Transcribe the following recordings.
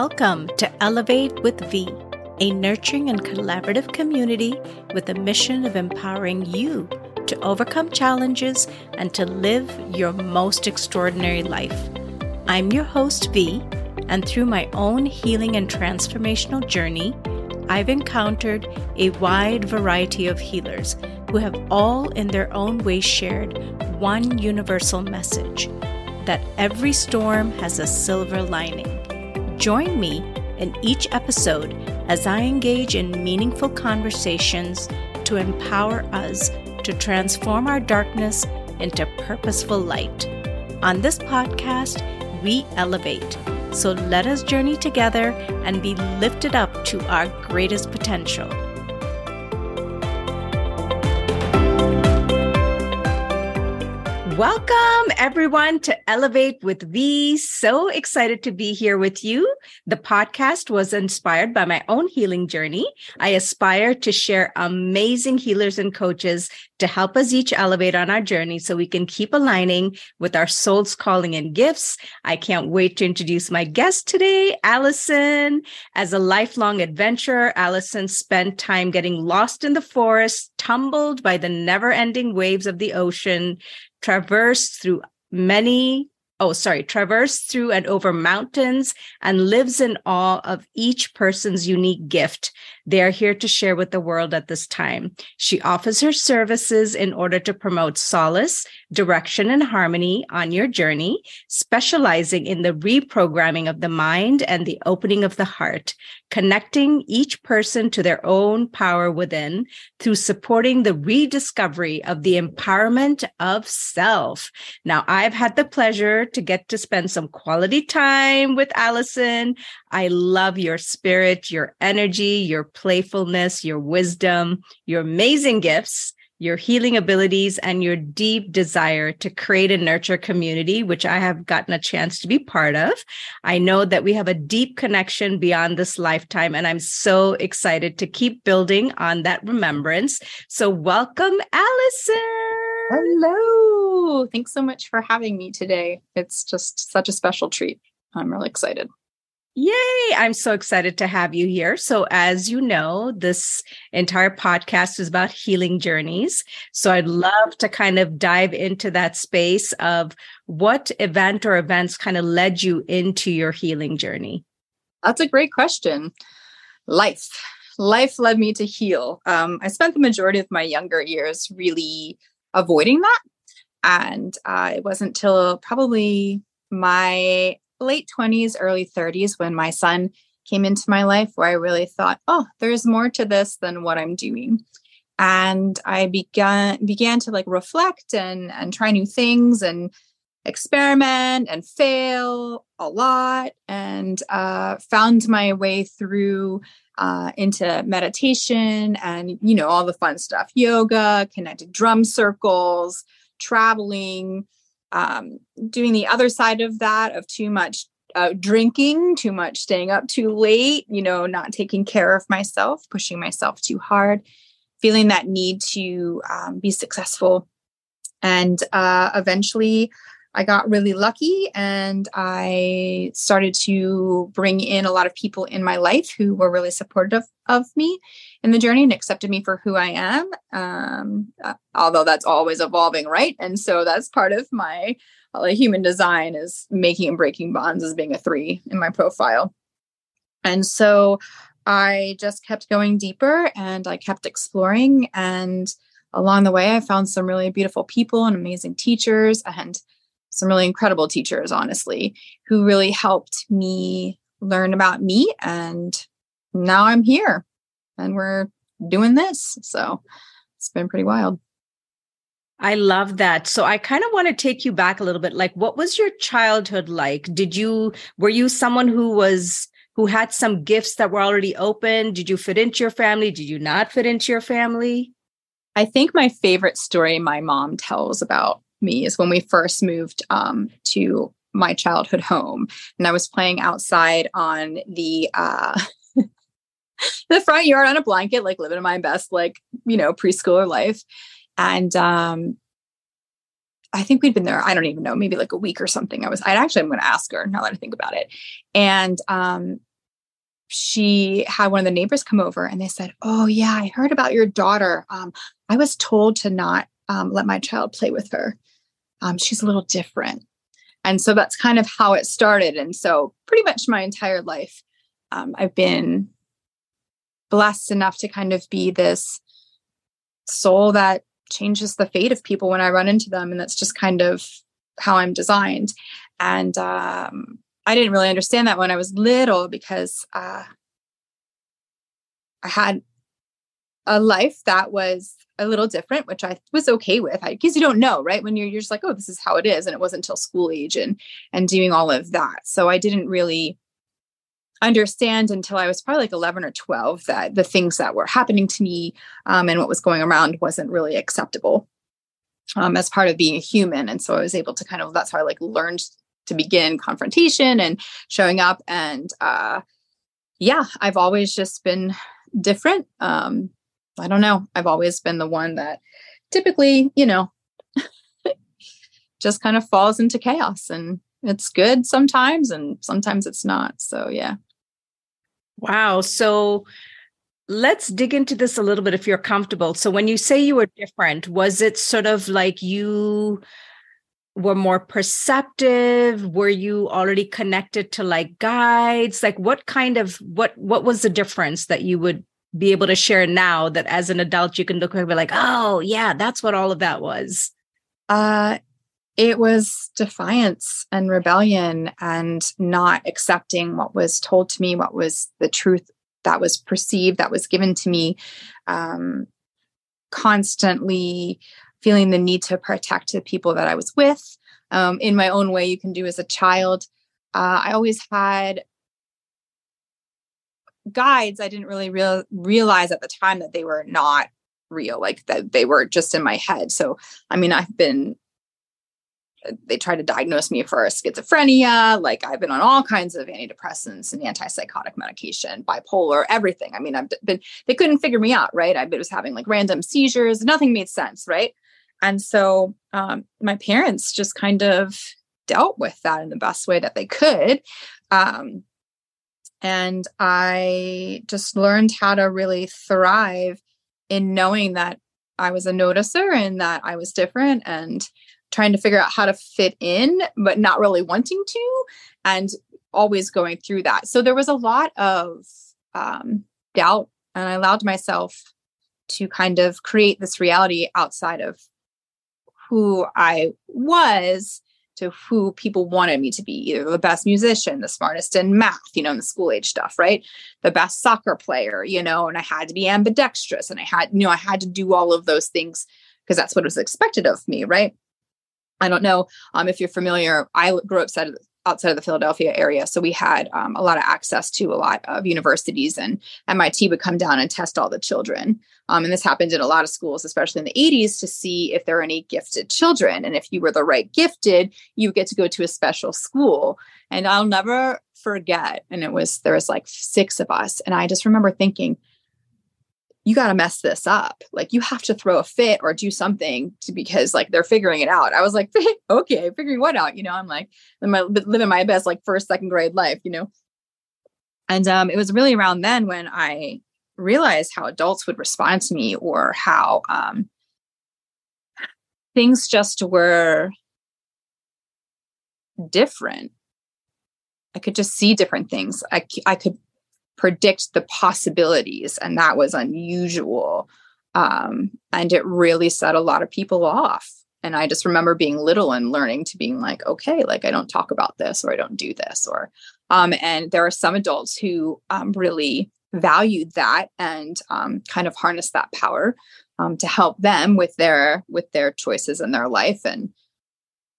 Welcome to Elevate with V, a nurturing and collaborative community with a mission of empowering you to overcome challenges and to live your most extraordinary life. I'm your host, V, and through my own healing and transformational journey, I've encountered a wide variety of healers who have all in their own way shared one universal message that every storm has a silver lining. Join me in each episode as I engage in meaningful conversations to empower us to transform our darkness into purposeful light. On this podcast, we elevate. So let us journey together and be lifted up to our greatest potential. Welcome, everyone, to Elevate with V. So excited to be here with you. The podcast was inspired by my own healing journey. I aspire to share amazing healers and coaches to help us each elevate on our journey so we can keep aligning with our soul's calling and gifts. I can't wait to introduce my guest today, Allison. As a lifelong adventurer, Allison spent time getting lost in the forest, tumbled by the never ending waves of the ocean, traversed through many oh sorry traversed through and over mountains and lives in awe of each person's unique gift they are here to share with the world at this time. She offers her services in order to promote solace, direction, and harmony on your journey, specializing in the reprogramming of the mind and the opening of the heart, connecting each person to their own power within through supporting the rediscovery of the empowerment of self. Now, I've had the pleasure to get to spend some quality time with Allison. I love your spirit, your energy, your playfulness, your wisdom, your amazing gifts, your healing abilities, and your deep desire to create and nurture community, which I have gotten a chance to be part of. I know that we have a deep connection beyond this lifetime, and I'm so excited to keep building on that remembrance. So, welcome, Allison. Hello. Thanks so much for having me today. It's just such a special treat. I'm really excited. Yay! I'm so excited to have you here. So, as you know, this entire podcast is about healing journeys. So, I'd love to kind of dive into that space of what event or events kind of led you into your healing journey. That's a great question. Life. Life led me to heal. Um, I spent the majority of my younger years really avoiding that. And uh, it wasn't until probably my late 20s, early 30s when my son came into my life where I really thought, oh, there's more to this than what I'm doing. And I began began to like reflect and and try new things and experiment and fail a lot and uh, found my way through uh, into meditation and you know all the fun stuff yoga connected drum circles traveling um, doing the other side of that of too much uh, drinking, too much staying up too late, you know, not taking care of myself, pushing myself too hard, feeling that need to um, be successful. And uh, eventually, I got really lucky and I started to bring in a lot of people in my life who were really supportive of me in the journey and accepted me for who I am. Um, uh, although that's always evolving, right? And so that's part of my uh, human design is making and breaking bonds as being a three in my profile. And so I just kept going deeper and I kept exploring. And along the way, I found some really beautiful people and amazing teachers and some really incredible teachers, honestly, who really helped me learn about me. And now I'm here and we're doing this. So it's been pretty wild. I love that. So I kind of want to take you back a little bit. Like, what was your childhood like? Did you, were you someone who was, who had some gifts that were already open? Did you fit into your family? Did you not fit into your family? I think my favorite story my mom tells about me is when we first moved um, to my childhood home and I was playing outside on the uh, the front yard on a blanket, like living my best, like, you know, preschooler life. And um I think we'd been there, I don't even know, maybe like a week or something. I was, I actually, I'm going to ask her now that I think about it. And um, she had one of the neighbors come over and they said, Oh, yeah, I heard about your daughter. Um, I was told to not um, let my child play with her. Um, she's a little different. And so that's kind of how it started. And so, pretty much my entire life, um, I've been blessed enough to kind of be this soul that changes the fate of people when I run into them. And that's just kind of how I'm designed. And um, I didn't really understand that when I was little because uh, I had a life that was a little different, which I was okay with. Because you don't know, right? When you're, you're just like, oh, this is how it is, and it wasn't until school age and and doing all of that. So I didn't really understand until I was probably like 11 or 12 that the things that were happening to me um, and what was going around wasn't really acceptable um, as part of being a human. And so I was able to kind of, that's how I like learned to begin confrontation and showing up. And uh, yeah, I've always just been different. Um, I don't know. I've always been the one that typically, you know, just kind of falls into chaos and it's good sometimes and sometimes it's not. So yeah. Wow. So let's dig into this a little bit if you're comfortable. So when you say you were different, was it sort of like you were more perceptive? Were you already connected to like guides? Like what kind of what what was the difference that you would be able to share now that as an adult you can look back and be like, oh yeah, that's what all of that was? Uh it was defiance and rebellion and not accepting what was told to me, what was the truth that was perceived, that was given to me. Um, constantly feeling the need to protect the people that I was with um, in my own way, you can do as a child. Uh, I always had guides. I didn't really real, realize at the time that they were not real, like that they were just in my head. So, I mean, I've been they tried to diagnose me for schizophrenia. Like I've been on all kinds of antidepressants and antipsychotic medication, bipolar, everything. I mean, I've been, they couldn't figure me out, right? I was having like random seizures. Nothing made sense, right? And so um, my parents just kind of dealt with that in the best way that they could. Um, and I just learned how to really thrive in knowing that I was a noticer and that I was different and trying to figure out how to fit in, but not really wanting to, and always going through that. So there was a lot of um, doubt, and I allowed myself to kind of create this reality outside of who I was to who people wanted me to be either the best musician, the smartest in math, you know, in the school age stuff, right? The best soccer player, you know, and I had to be ambidextrous and I had, you know, I had to do all of those things because that's what was expected of me, right? I don't know um, if you're familiar. I grew up outside of, the Philadelphia area, so we had um, a lot of access to a lot of universities, and MIT would come down and test all the children. Um, and this happened in a lot of schools, especially in the 80s, to see if there are any gifted children. And if you were the right gifted, you get to go to a special school. And I'll never forget. And it was there was like six of us, and I just remember thinking you got to mess this up. Like you have to throw a fit or do something to, because like they're figuring it out. I was like, okay, figuring what out? You know, I'm like living my best like first, second grade life, you know? And um, it was really around then when I realized how adults would respond to me or how um, things just were different. I could just see different things. I, I could predict the possibilities and that was unusual. Um, and it really set a lot of people off. And i just remember being little and learning to being like okay like i don't talk about this or i don't do this or um, and there are some adults who um, really valued that and um, kind of harnessed that power um, to help them with their with their choices in their life. And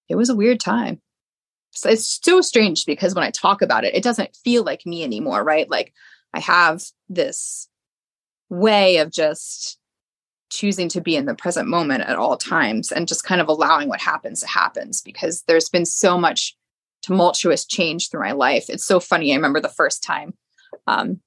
it was a weird time so it's so strange because when I talk about it, it doesn't feel like me anymore, right? Like I have this way of just choosing to be in the present moment at all times and just kind of allowing what happens to happens because there's been so much tumultuous change through my life. It's so funny. I remember the first time um,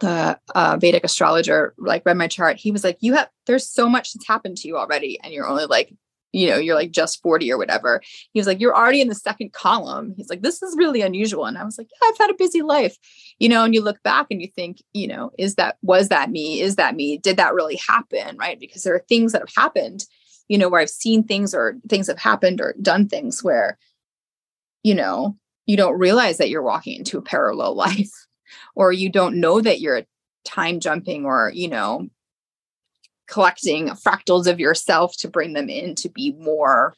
the uh, Vedic astrologer like read my chart. He was like, "You have there's so much that's happened to you already, and you're only like you know, you're like just 40 or whatever. He was like, You're already in the second column. He's like, This is really unusual. And I was like, Yeah, I've had a busy life, you know, and you look back and you think, you know, is that, was that me? Is that me? Did that really happen? Right. Because there are things that have happened, you know, where I've seen things or things have happened or done things where, you know, you don't realize that you're walking into a parallel life or you don't know that you're time jumping or, you know, collecting fractals of yourself to bring them in to be more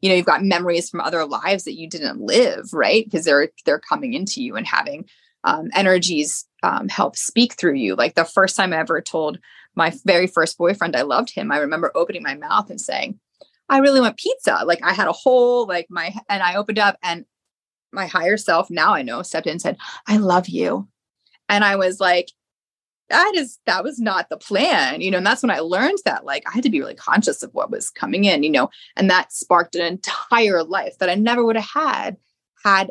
you know you've got memories from other lives that you didn't live right? Because they're they're coming into you and having um, energies um, help speak through you. Like the first time i ever told my very first boyfriend i loved him i remember opening my mouth and saying i really want pizza. Like i had a whole like my and i opened up and my higher self now i know stepped in and said i love you. And i was like that is that was not the plan you know and that's when i learned that like i had to be really conscious of what was coming in you know and that sparked an entire life that i never would have had had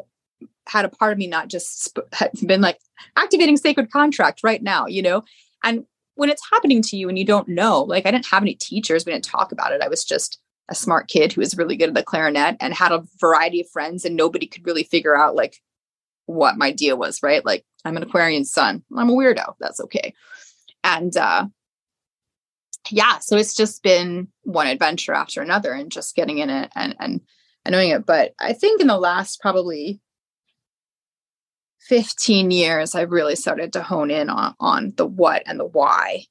had a part of me not just sp- been like activating sacred contract right now you know? And when it's happening to you and you don't know like i didn't have any teachers we didn't talk about it i was just a smart kid who was really good at the clarinet and had a variety of friends and nobody could really figure out like what my deal was, right? Like I'm an Aquarian sun. I'm a weirdo. That's okay. And uh yeah, so it's just been one adventure after another and just getting in it and and and knowing it. But I think in the last probably 15 years, I've really started to hone in on, on the what and the why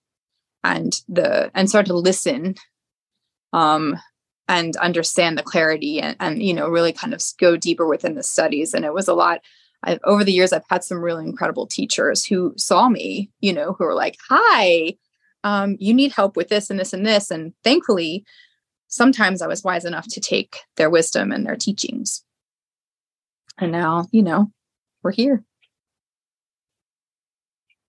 and the and start to listen um and understand the clarity and, and you know really kind of go deeper within the studies and it was a lot I've, over the years, I've had some really incredible teachers who saw me, you know, who were like, hi, um, you need help with this and this and this. And thankfully, sometimes I was wise enough to take their wisdom and their teachings. And now, you know, we're here.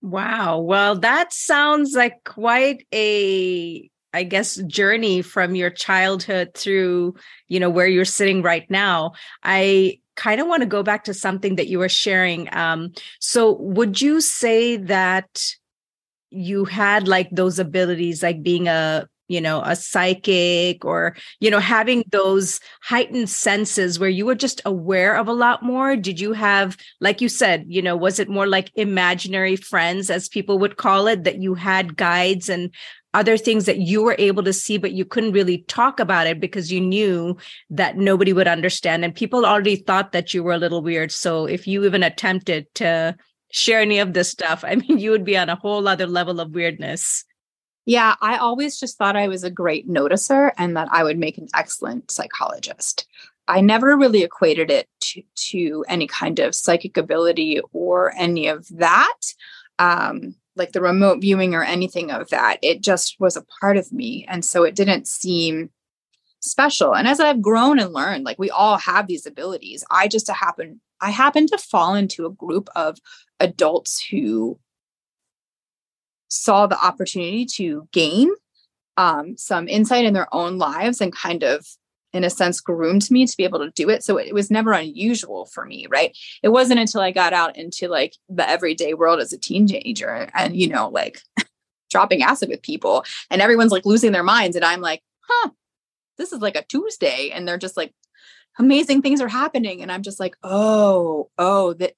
Wow. Well, that sounds like quite a I guess journey from your childhood through, you know, where you're sitting right now. I kind of want to go back to something that you were sharing. Um, so, would you say that you had like those abilities, like being a you know a psychic or you know having those heightened senses where you were just aware of a lot more did you have like you said you know was it more like imaginary friends as people would call it that you had guides and other things that you were able to see, but you couldn't really talk about it because you knew that nobody would understand. And people already thought that you were a little weird. So if you even attempted to share any of this stuff, I mean, you would be on a whole other level of weirdness. Yeah, I always just thought I was a great noticer and that I would make an excellent psychologist. I never really equated it to, to any kind of psychic ability or any of that. Um, like the remote viewing or anything of that. It just was a part of me. And so it didn't seem special. And as I've grown and learned, like we all have these abilities. I just happen I happen to fall into a group of adults who saw the opportunity to gain um, some insight in their own lives and kind of in a sense groomed me to be able to do it. So it, was never unusual for me right? It wasn't until i got out into like the everyday world as a teenager and you know like dropping acid with people and everyone's like losing their minds and i'm like huh this is like a tuesday and they're just like amazing things are happening and i'm just like oh oh that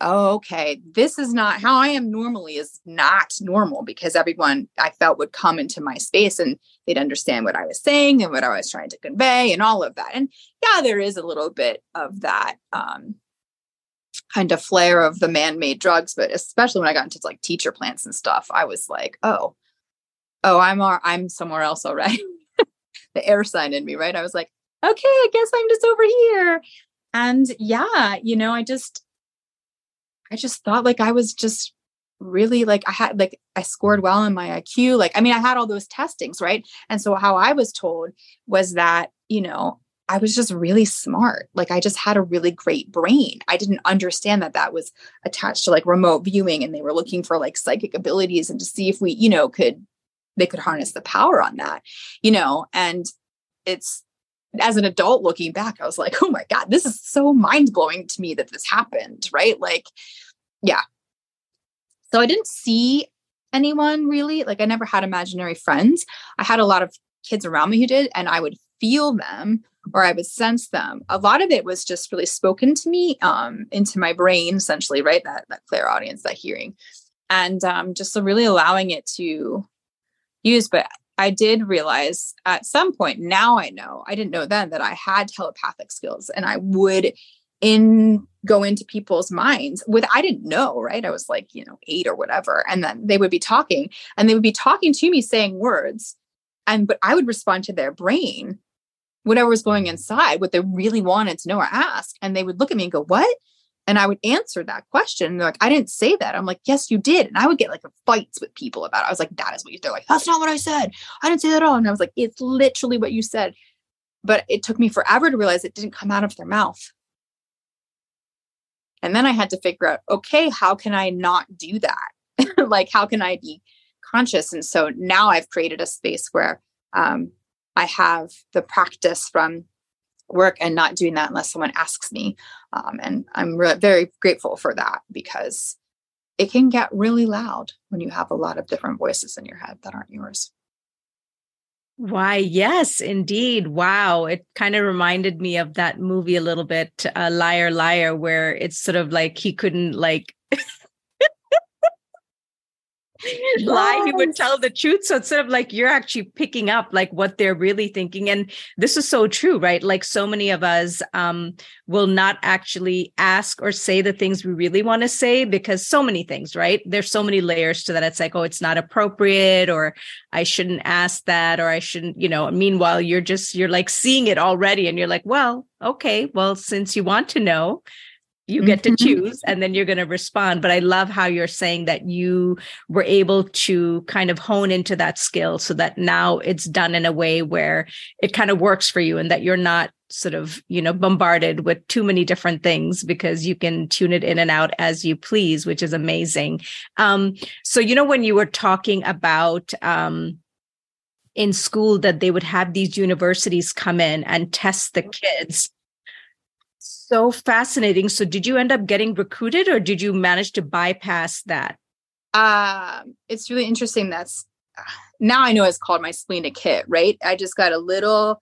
oh, okay, this is not how I am normally is not normal because everyone I felt would come into my space and they'd understand what I was saying and what I was trying to convey and all of that. And yeah, there is a little bit of that um, kind of flair of the man-made drugs, but especially when I got into like teacher plants and stuff, I was like, oh, oh, I'm I'm somewhere else already. the air sign in me, right? I was like, okay, I guess I'm just over here. And yeah, you know, I just I just thought like I was just really like I had like I scored well in my IQ. Like, I mean, I had all those testings, right? And so how I was told was that, you know, I was just really smart. Like I just had a really great brain. I didn't understand that that was attached to like remote viewing and they were looking for like psychic abilities and to see if we, you know, could they could harness the power on that, you know, and it's as an adult looking back, I was like, oh my God, this is so mind blowing to me that this happened. Right. Like, yeah. So I didn't see anyone really. Like, I never had imaginary friends. I had a lot of kids around me who did, and I would feel them or I would sense them. A lot of it was just really spoken to me um, into my brain, essentially, right? That that clairaudience, that hearing, and um, just really allowing it to use. But I did realize at some point, now I know, I didn't know then that I had telepathic skills and I would in go into people's minds with I didn't know, right? I was like, you know, 8 or whatever and then they would be talking and they would be talking to me saying words and but I would respond to their brain whatever was going inside what they really wanted to know or ask and they would look at me and go, "What?" And I would answer that question. And they're like, I didn't say that. I'm like, yes, you did. And I would get like fights with people about it. I was like, that is what you They're like, that's not what I said. I didn't say that at all. And I was like, it's literally what you said. But it took me forever to realize it didn't come out of their mouth. And then I had to figure out, okay, how can I not do that? like, how can I be conscious? And so now I've created a space where um, I have the practice from work and not doing that unless someone asks me. Um, and I'm re- very grateful for that because it can get really loud when you have a lot of different voices in your head that aren't yours. Why, yes, indeed. Wow. It kind of reminded me of that movie a little bit, uh, Liar, Liar, where it's sort of like he couldn't like lie he would tell the truth. So instead of like you're actually picking up like what they're really thinking and this is so true right? Like so many of us um will not actually ask or say the things we really want to say because so many things right? There's so many layers to that. It's like oh it's not appropriate or i shouldn't ask that or i shouldn't you know meanwhile you're just you're like seeing it already and you're like well okay well since you want to know you get to mm-hmm. choose and then you're going to respond. But i love how you're saying that you were able to kind of hone into that skill so that now it's done in a way where it kind of works for you and that you're not sort of you know bombarded with too many different things because you can tune it in and out as you please which is amazing. Um so you know when you were talking about um in school that they would have these universities come in and test the kids so fascinating. So, did you end up getting recruited or did you manage to bypass that? Um, it's really interesting. That's now I know it's called my splenic hit, right? I just got a little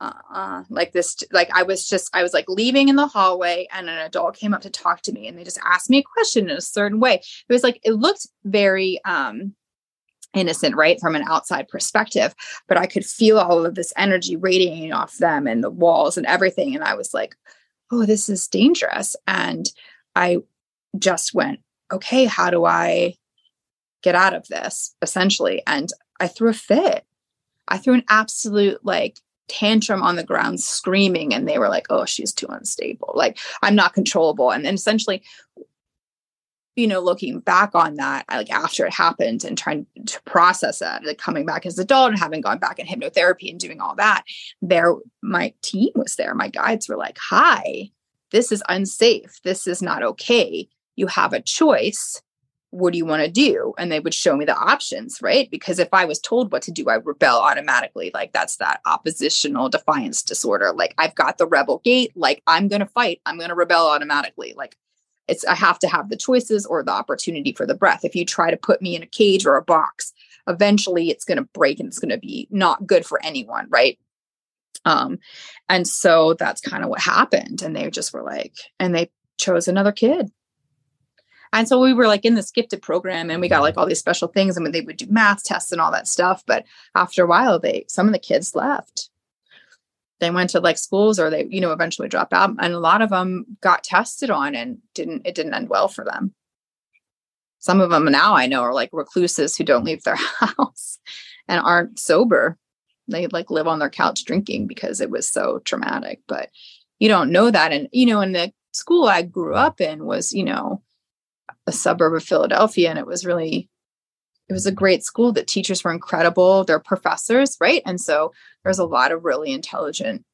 uh, uh, like this, like I was just, I was like leaving in the hallway and an adult came up to talk to me and they just asked me a question in a certain way. It was like, it looked very, um, innocent, right, from an outside perspective. But I could feel all of this energy radiating off them and the walls and everything. And I was like, oh, this is dangerous. And I just went, okay, how do I get out of this essentially? And I threw a fit. I threw an absolute like tantrum on the ground screaming and they were like oh she's too unstable like i'm not controllable and then essentially you know, looking back on that, like after it happened and trying to process that, like coming back as an adult and having gone back in hypnotherapy and doing all that, there, my team was there. My guides were like, hi, this is unsafe. This is not okay. You have a choice. What do you want to do? And they would show me the options, right? Because if I was told what to do, I rebel automatically. Like that's that oppositional defiance disorder. Like I've got the rebel gate. Like I'm going to fight. I'm going to rebel automatically. Like it's I have to have the choices or the opportunity for the breath. If you try to put me in a cage or a box, eventually it's going to break and it's going to be not good for anyone, right? Um, and so that's kind of what happened. And they just were like, and they chose another kid. And so we were like in this gifted program and we got like all these special things. I mean, they would do math tests and all that stuff. But after a while, they some of the kids left they went to like schools or they you know eventually dropped out and a lot of them got tested on and didn't it didn't end well for them. Some of them now i know are like recluses who don't leave their house and aren't sober. They like live on their couch drinking because it was so traumatic but you don't know that and you know in the school i grew up in was you know a suburb of philadelphia and it was really it was a great school. The teachers were incredible. They're professors, right? And so there's a lot of really intelligent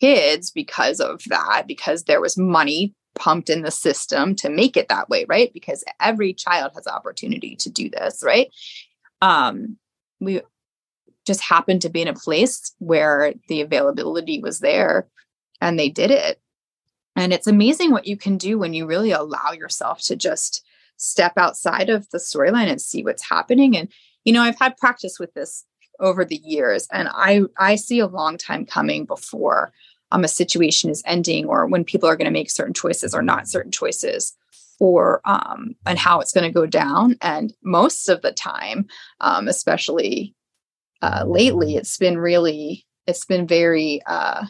kids because of that, because there was money pumped in the system to make it that way, right? Because every child has opportunity to do this, right? Um, we just happened to be in a place where the availability was there and they did it. And it's amazing what you can do when you really allow yourself to just step outside of the storyline and see what's happening. And, you know, I've had practice with this over the years and i i see a long time coming before um, a situation is ending or when people are going to make certain choices or not certain choices or um, and how it's going to go down and most of the time um, especially uh, lately it's been really it's been very uh,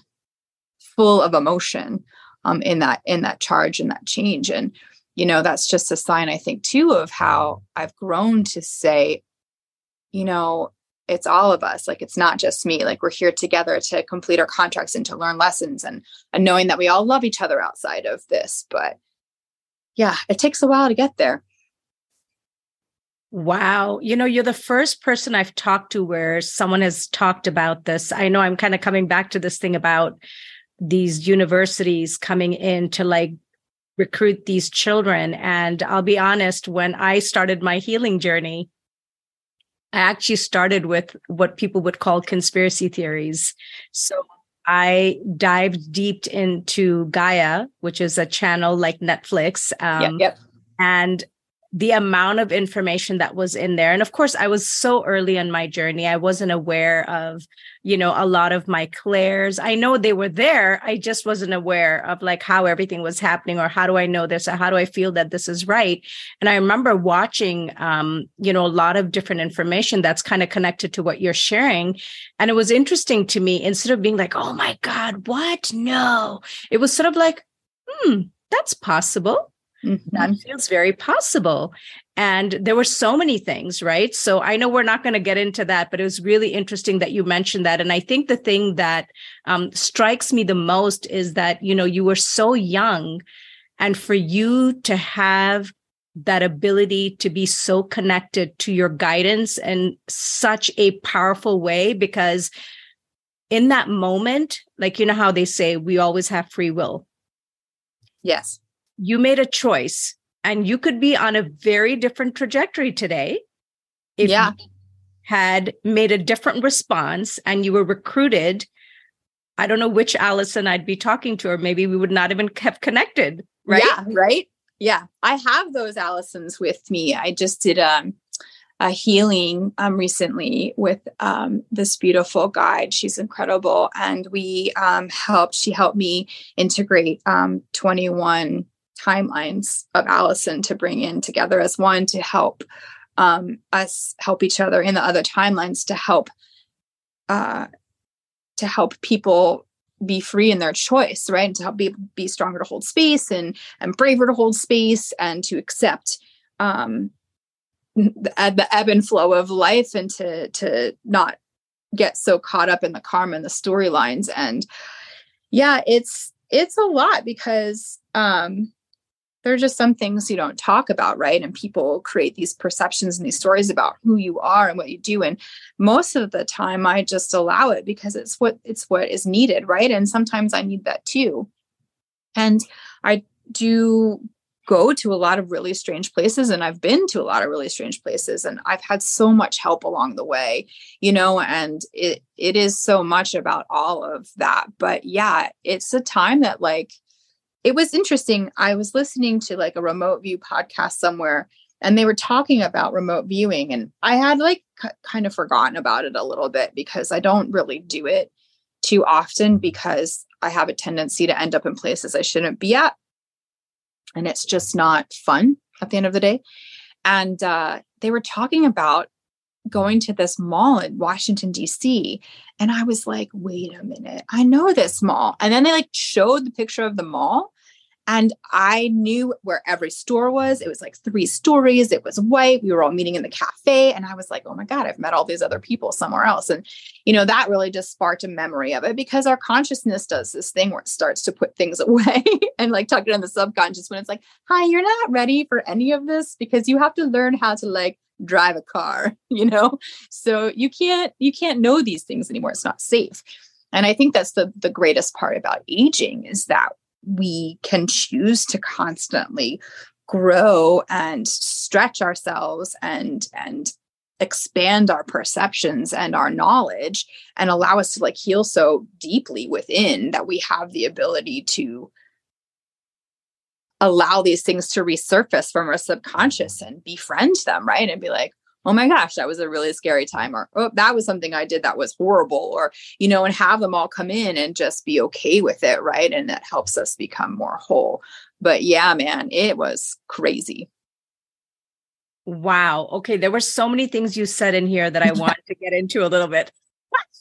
full of emotion um, in that in that charge and that change and you know that's just a sign i think too of how i've grown to say you know it's all of us like it's not just me like we're here together to complete our contracts and to learn lessons and and knowing that we all love each other outside of this but yeah it takes a while to get there Wow. You know, you're the first person I've talked to where someone has talked about this. I know I'm kind of coming back to this thing about these universities coming in to like recruit these children. And I'll be honest, when I started my healing journey, I actually started with what people would call conspiracy theories. So I dived deep into Gaia, which is a channel like Netflix. Um, yep, yep. And the amount of information that was in there. And of course i was so early in my journey i wasn't aware of you know a lot of my clairs. I know they were there i just wasn't aware of like how everything was happening or how do i know this or how do i feel that this is right. And i remember watching um you know a lot of different information that's kind of connected to what you're sharing. And it was interesting to me instead of being like oh my god what? No. It was sort of like hmm that's possible Mm-hmm. That feels very possible. And there were so many things, right? So I know we're not going to get into that, but it was really interesting that you mentioned that. And I think the thing that um, strikes me the most is that, you know, you were so young and for you to have that ability to be so connected to your guidance in such a powerful way because in that moment like you know how they say we always have free will yes you made a choice and you could be on a very different trajectory today if yeah. you had made a different response and you were recruited i don't know which allison i'd be talking to or maybe we would not even kept connected right yeah right yeah i have those allisons with me i just did um a healing um, recently with um, this beautiful guide. She's incredible. And we um, helped, she helped me integrate um, 21 timelines of Allison to bring in together as one to help um, us help each other in the other timelines to help uh, to help people be free in their choice, right? And to help be be stronger to hold space and and braver to hold space and to accept um, the, the ebb and flow of life and to to not get so caught up in the karma and the storylines and yeah it's it's a lot because um there are just some things you don't talk about, right? And people create these perceptions and these stories about who you are and what you do. And most of the time I just allow it because it's what it's what is needed, right? And sometimes I need that too. And I do go to a lot of really strange places and I've been to a lot of really strange places and I've had so much help along the way, you know, and it it is so much about all of that. But yeah, it's a time that like it was interesting. I was listening to like a remote view podcast somewhere and they were talking about remote viewing and I had like c- kind of forgotten about it a little bit because I don't really do it too often because I have a tendency to end up in places I shouldn't be at. And it's just not fun at the end of the day. And uh, they were talking about going to this mall in Washington, D.C. And I was like, wait a minute, I know this mall. And then they like showed the picture of the mall. And I knew where every store was. It was like three stories. It was white. We were all meeting in the cafe. And I was like, oh my God, I've met all these other people somewhere else. And, you know, that really just sparked a memory of it because our consciousness does this thing where it starts to put things away and like tuck it in the subconscious when it's like, hi, you're not ready for any of this because you have to learn how to like drive a car, you know? So you can't, you can't know these things anymore. It's not safe. And I think that's the the greatest part about aging is that we can choose to constantly grow and stretch ourselves and and expand our perceptions and our knowledge and allow us to like heal so deeply within that we have the ability to allow these things to resurface from our subconscious and befriend them right? And be like oh my gosh, that was a really scary time, or oh, that was something I did that was horrible, or, you know, and have them all come in and just be okay with it. Right. And that helps us become more whole. But yeah, man, it was crazy. Wow. Okay. There were so many things you said in here that I want to get into a little bit.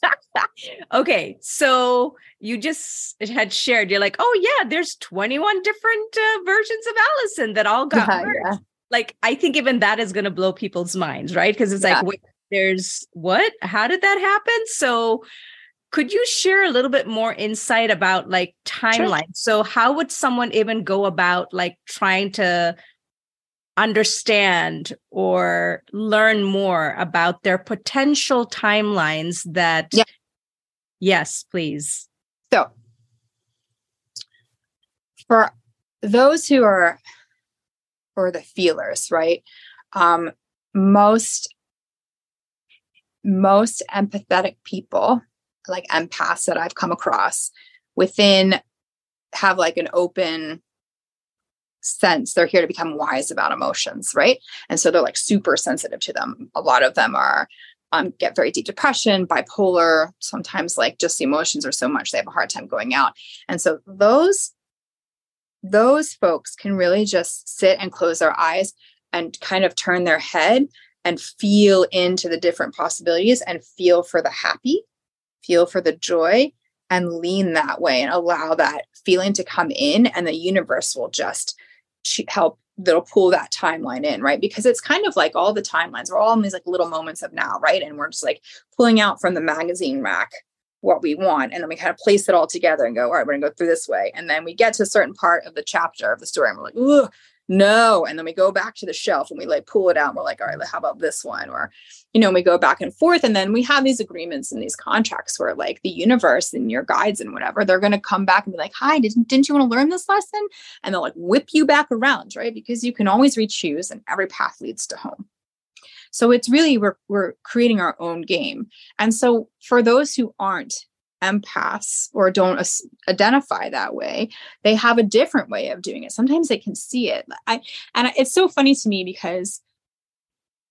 okay. So you just had shared, you're like, oh, yeah, there's 21 different uh, versions of Allison that all got yeah, yeah like I think even that is going to blow people's minds, right? Because it's yeah. like, wait, there's what? How did that happen? So, could you share a little bit more insight about like timeline? Sure. So, how would someone even go about like trying to understand or learn more about their potential timelines that yeah. yes please so for those who are or the feelers, right? Um, most most empathetic people, like empaths that I've come across, within have like an open sense. They're here to become wise about emotions, right? And so they're like super sensitive to them. A lot of them are um, get very deep depression, bipolar. Sometimes like just the emotions are so much they have a hard time going out. And so those those folks can really just sit and close their eyes and kind of turn their head and feel into the different possibilities and feel for the happy, feel for the joy, and lean that way and allow that feeling to come in. And the universe will just help that'll pull that timeline in, right? Because it's kind of like all the timelines, we're all in these like little moments of now, right? And we're just like pulling out from the magazine rack what we want. And then we kind of place it all together and go, all right, we're gonna go through this way. And then we get to a certain part of the chapter of the story and we're like, ooh, no. And then we go back to the shelf and we like pull it out and we're like, all right, how about this one? Or, you know, we go back and forth. And then we have these agreements and these contracts where like the universe and your guides and whatever, they're gonna come back and be like, hi, didn't didn't you want to learn this lesson? And they'll like whip you back around, right? Because you can always re choose and every path leads to home. So it's really we're we're creating our own game. And so for those who aren't empaths or don't as- identify that way they have a different way of doing it sometimes they can see it i and it's so funny to me because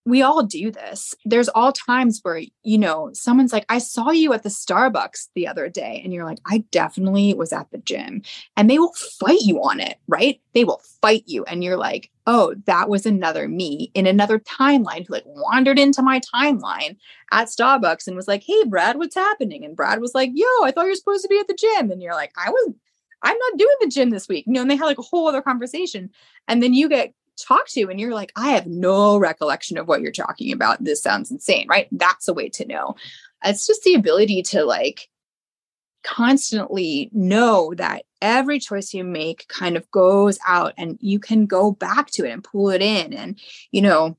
we all do this. There's all times where, you know, someone's like, I saw you at the Starbucks the other day. And you're like, I definitely was at the gym. And they will fight you on it, right? They will fight you. And you're like, oh, that was another me in another timeline who like wandered into my timeline at Starbucks and was like, hey, Brad, what's happening? And Brad was like, yo, I thought you were supposed to be at the gym. And you're like, I was I'm not doing the gym this week. You know, and they had like a whole other conversation. And then you get talk to and you're like i have no recollection of what you're talking about. This sounds insane right? That's a way to know. It's just the ability to like constantly know that every choice you make kind of goes out and you can go back to it and pull it in and you know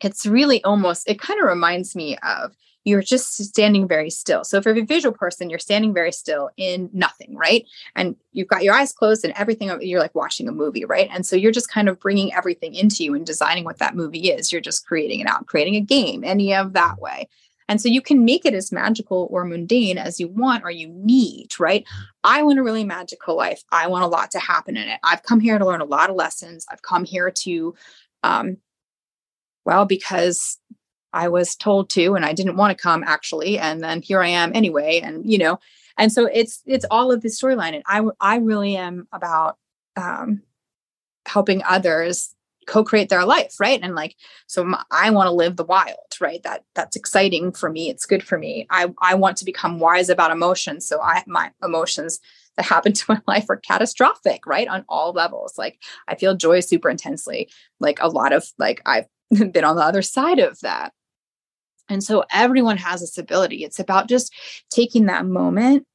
it's really almost it kind of reminds me of you're just standing very still. So if you're a visual person, you're standing very still in nothing, right? And you've got your eyes closed and everything, you're like watching a movie, right? And so you're just kind of bringing everything into you and designing what that movie is. You're just creating it out, creating a game, any of that way. And so you can make it as magical or mundane as you want or you need, right? I want a really magical life. I want a lot to happen in it. I've come here to learn a lot of lessons. I've come here to, um, well, because I was told to, and I didn't want to come actually. And then here I am anyway. And, you know, and so it's, it's all of this storyline. And I, I really am about, um, helping others co-create their life right and like so my, i want to live the wild right that that's exciting for me it's good for me i i want to become wise about emotions so i my emotions that happen to my life are catastrophic right on all levels like i feel joy super intensely like a lot of like i've been on the other side of that and so everyone has this ability. It's about just taking that moment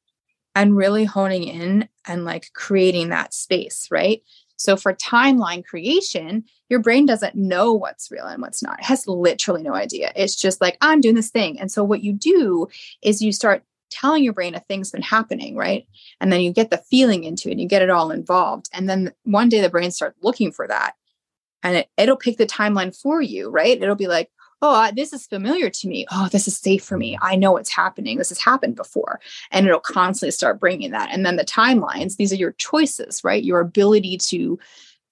and really honing in and like creating that space, right? So for timeline creation, your brain doesn't know what's real and what's not. It has literally no idea. It's just like, I'm doing this thing. And so what you do is you start telling your brain a thing's been happening, right? And then you get the feeling into it, and you get it all involved. And then one day the brain starts looking for that and it, it'll pick the timeline for you, right? It'll be like, oh, this is familiar to me. Oh, this is safe for me. I know what's happening. This has happened before. And it'll constantly start bringing that. And then the timelines, these are your choices, right? Your ability to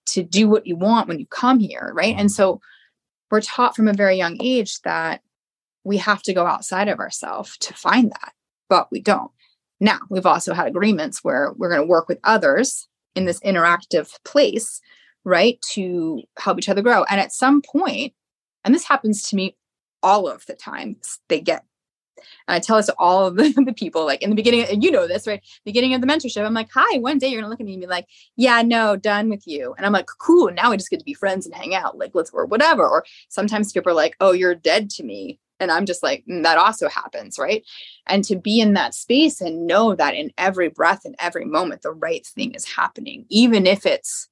to do what you want when you come here, right? And mm-hmm. so we're taught from a very young age that we have to go outside of ourselves to find that, but we don't. Now, we've also had agreements where we're going to work with others in this interactive place, right, to help each other grow. And at some point, and this happens to me all of the time, they get and I tell this to all of the, the, people, like in the beginning, and you know this, right? Beginning of the mentorship, I'm like, hi, one day you're gonna look at me and be like, yeah, no, done with you. And I'm like, cool, now we just get to be friends and hang out, like let's or whatever. Or sometimes people are like, oh, you're dead to me. And I'm just like, mm, that also happens, right? And to be in that space and know that in every breath and every moment, the right thing is happening, even if it's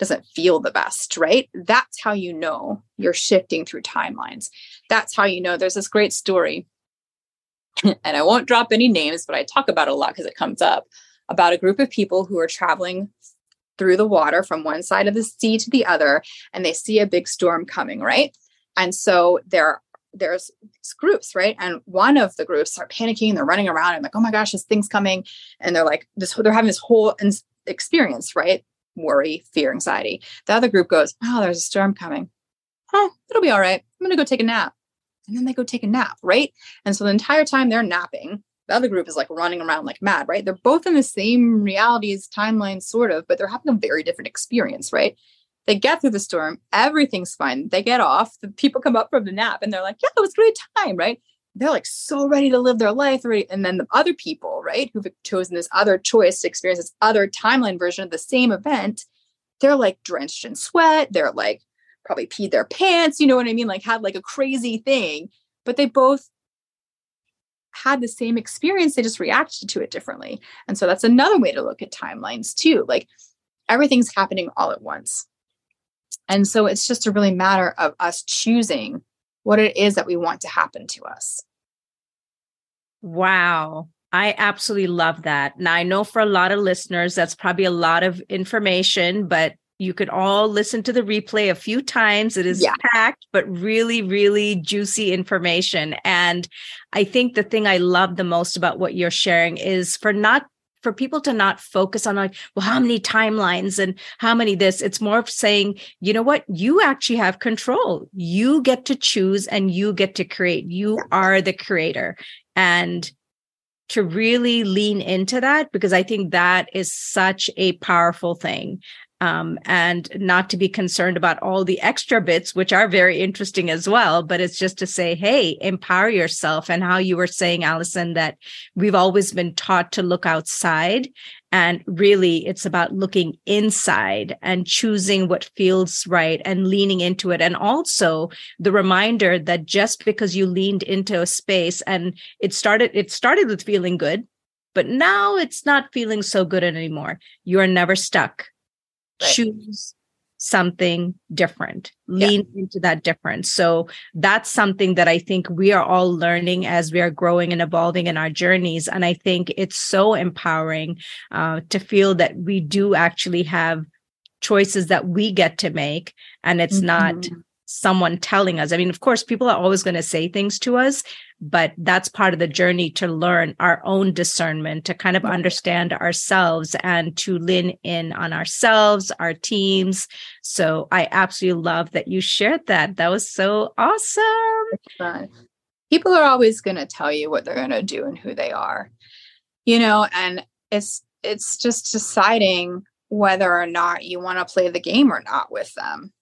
doesn't feel the best, right? That's how you know you're shifting through timelines. That's how you know there's this great story. and I won't drop any names, but I talk about it a lot because it comes up about a group of people who are traveling through the water from one side of the sea to the other and they see a big storm coming, right? And so there there's groups, right? And one of the groups are panicking, they're running around and like, oh my gosh, this thing's coming. And they're like, this, they're having this whole experience, right? Worry, fear, anxiety. The other group goes, oh, there's a storm coming. Oh, it'll be all right. I'm going to go take a nap. And then they go take a nap, right? And so the entire time they're napping, the other group is like running around like mad, right? They're both in the same realities, timeline, sort of, but they're having a very different experience, right? They get through the storm, everything's fine. They get off, the people come up from the nap and they're like, yeah, it was a great time, right? They're like so ready to live their life. Right? And then the other people, right, who've chosen this other choice to experience this other timeline version of the same event, they're like drenched in sweat. They're like probably peed their pants, you know what I mean? Like had like a crazy thing, but they both had the same experience. They just reacted to it differently. And so that's another way to look at timelines too. Like everything's happening all at once. And so it's just a really matter of us choosing what it is that we want to happen to us. Wow. I absolutely love that. Now, I know for a lot of listeners, that's probably a lot of information, but you could all listen to the replay a few times. It is yeah. packed, but really, really juicy information. And I think the thing I love the most about what you're sharing is for not for people to not focus on like, well, how many timelines and how many this, it's more of saying, you know what, you actually have control. You get to choose and you get to create. You are the creator. And to really lean into that, because I think that is such a powerful thing. Um, and not to be concerned about all the extra bits, which are very interesting as well. But it's just to say, hey, empower yourself. And how you were saying, Allison, that we've always been taught to look outside. And really, it's about looking inside and choosing what feels right and leaning into it. And also the reminder that just because you leaned into a space and it started, it started with feeling good, but now it's not feeling so good anymore. You are never stuck right. choose something different lean yeah. into that difference so that's something that i think we are all learning as we are growing and evolving in our journeys and i think it's so empowering uh, to feel that we do actually have choices that we get to make and it's mm-hmm. not someone telling us. I mean, of course, people are always going to say things to us, but that's part of the journey to learn our own discernment, to kind of understand ourselves and to lean in on ourselves, our teams. So I absolutely love that you shared that. That was so awesome. People are always going to tell you what they're going to do and who they are, you know, and it's, it's just deciding whether or not you want to play the game or not with them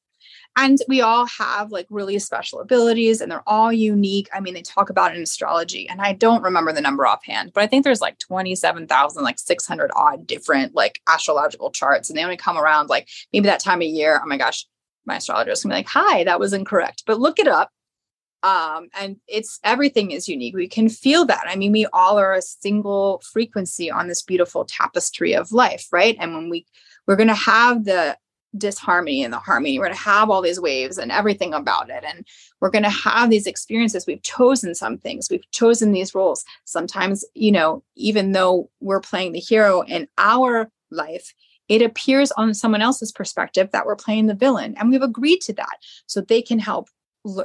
and we all have like really special abilities and they're all unique. I mean, they talk about in astrology and I don't remember the number offhand, but I think there's like 27,000, like 600 odd different like astrological charts. And they only come around like maybe that time of year. Oh my gosh, my astrologist can be like, hi, that was incorrect, but look it up. Um, and it's everything is unique. We can feel that. I mean, we all are a single frequency on this beautiful tapestry of life, right? And when we we're going to have the disharmony and the harmony. We're going to have all these waves and everything about it. And we're going to have these experiences. We've chosen some things, we've chosen these roles. Sometimes, you know, even though we're playing the hero in our life, it appears on someone else's perspective that we're playing the villain. And we've agreed to that so they can help.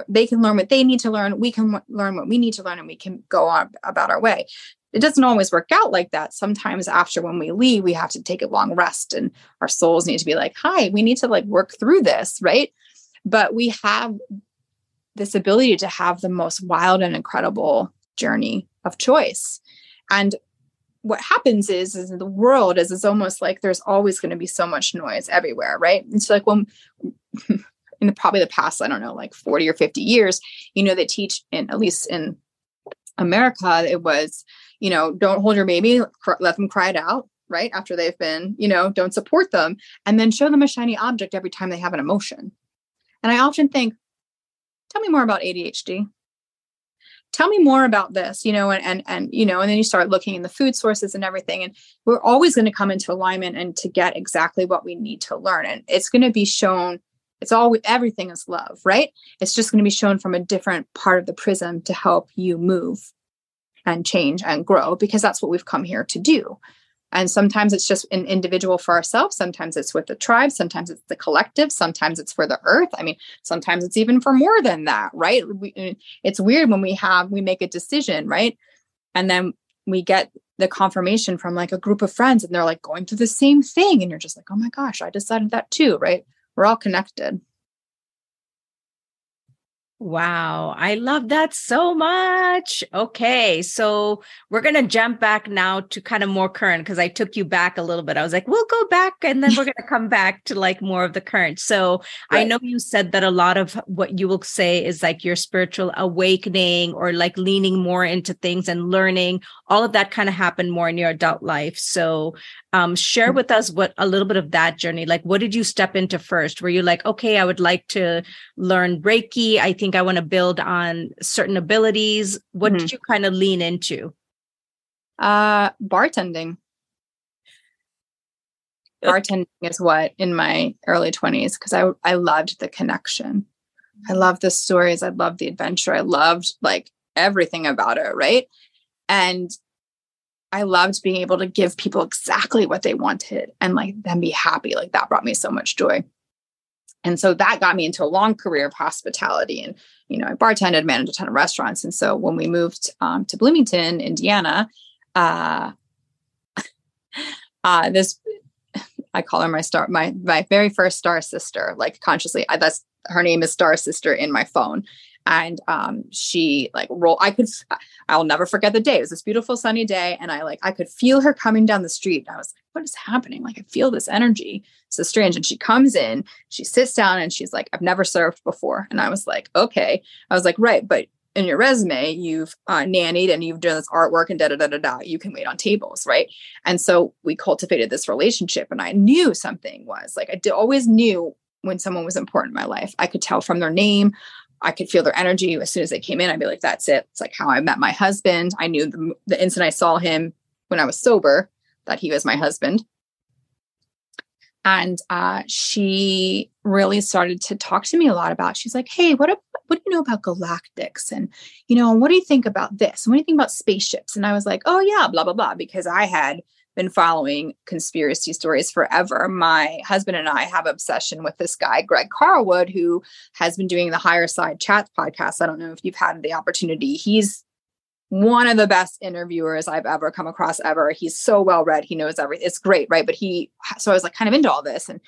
They can learn what they need to learn. We can learn what we need to learn, and we can go on about our way it doesn't always work out like that. Sometimes after when we leave, we have to take a long rest and our souls need to be like, hi, we need to like work through this, right? but we have this ability to have the most wild and incredible journey of choice. And what happens is, is the world is it's almost like there's always going to be so much noise everywhere, right? It's like when in the probably the past, I don't know, like 40 or 50 years, you know, they teach in at least in America, it was, you know, don't hold your baby, let them cry it out, right? After they've been, you know, don't support them, and then show them a shiny object every time they have an emotion. And I often think, tell me more about ADHD. Tell me more about this, you know, and and and you know, and then you start looking in the food sources and everything, and we're always going to come into alignment and to get exactly what we need to learn, and it's going to be shown it's all everything is love, right? It's just going to be shown from a different part of the prism to help you move and change and grow because that's what we've come here to do. And sometimes it's just an individual for ourselves. Sometimes it's with the tribe. Sometimes it's the collective. Sometimes it's for the earth. I mean, sometimes it's even for more than that, right? We, uh, it's weird when we have, we make a decision, right? And then we get the confirmation from like a group of friends and they're like going through the same thing. And you're just like, oh my gosh, I decided that too, right? We're all connected. Wow, I love that so much. Okay, so we're going to jump back now to kind of more current because I took you back a little bit. I was like, we'll go back and then we're going to come back to like more of the current. So right. I know you said that a lot of what you will say is like your spiritual awakening or like leaning more into things and learning. All of that kind of happened more in your adult life. So um, share mm. with us what a little bit of that journey like what did you step into first were you like okay i would like to learn reiki i think i want to build on certain abilities what mm-hmm. did you kind of lean into uh bartending bartending is what in my early 20s because i i loved the connection i loved the stories i loved the adventure i loved like everything about it right and I loved being able to give people exactly what they wanted and like them be happy. Like that brought me so much joy. And so that got me into a long career of hospitality. And, you know, I bartended, managed a ton of restaurants. And so when we moved um, to Bloomington, Indiana, uh, uh, this, I call her my star, my, my very first star sister, like consciously, I, that's her name is star sister in my phone and um, she like roll i could i'll never forget the day it was this beautiful sunny day and i like i could feel her coming down the street And i was what is happening? Like i feel this energy. So strange. And she comes in she sits down and she's like i've never served before. And i was like okay. I was like right but in your resume you've uh, nannied and you've done this artwork and da da da da da. You can wait on tables right? And so we cultivated this relationship and i knew something was like i did, always knew when someone was important in my life. I could tell from their name. I could feel their energy. As soon as they came in. I'd be like, that's it. It's like how I met my husband. I knew the, the instant I saw him when I was sober that he was my husband. And uh, she really started to talk to me a lot about. She's like, "Hey, what what do you know about galactics? And you know, what do you think about this? And what do you think about spaceships?" And I was like, "Oh yeah, blah blah blah," because I had been following conspiracy stories forever. My husband and I have obsession with this guy, Greg Carlwood, who has been doing the Higher Side Chats podcast. I don't know if you've had the opportunity. He's one of the best interviewers I've ever come across ever. He's so well read. He knows everything. It's great, right? But he, so I was like kind of into all this. And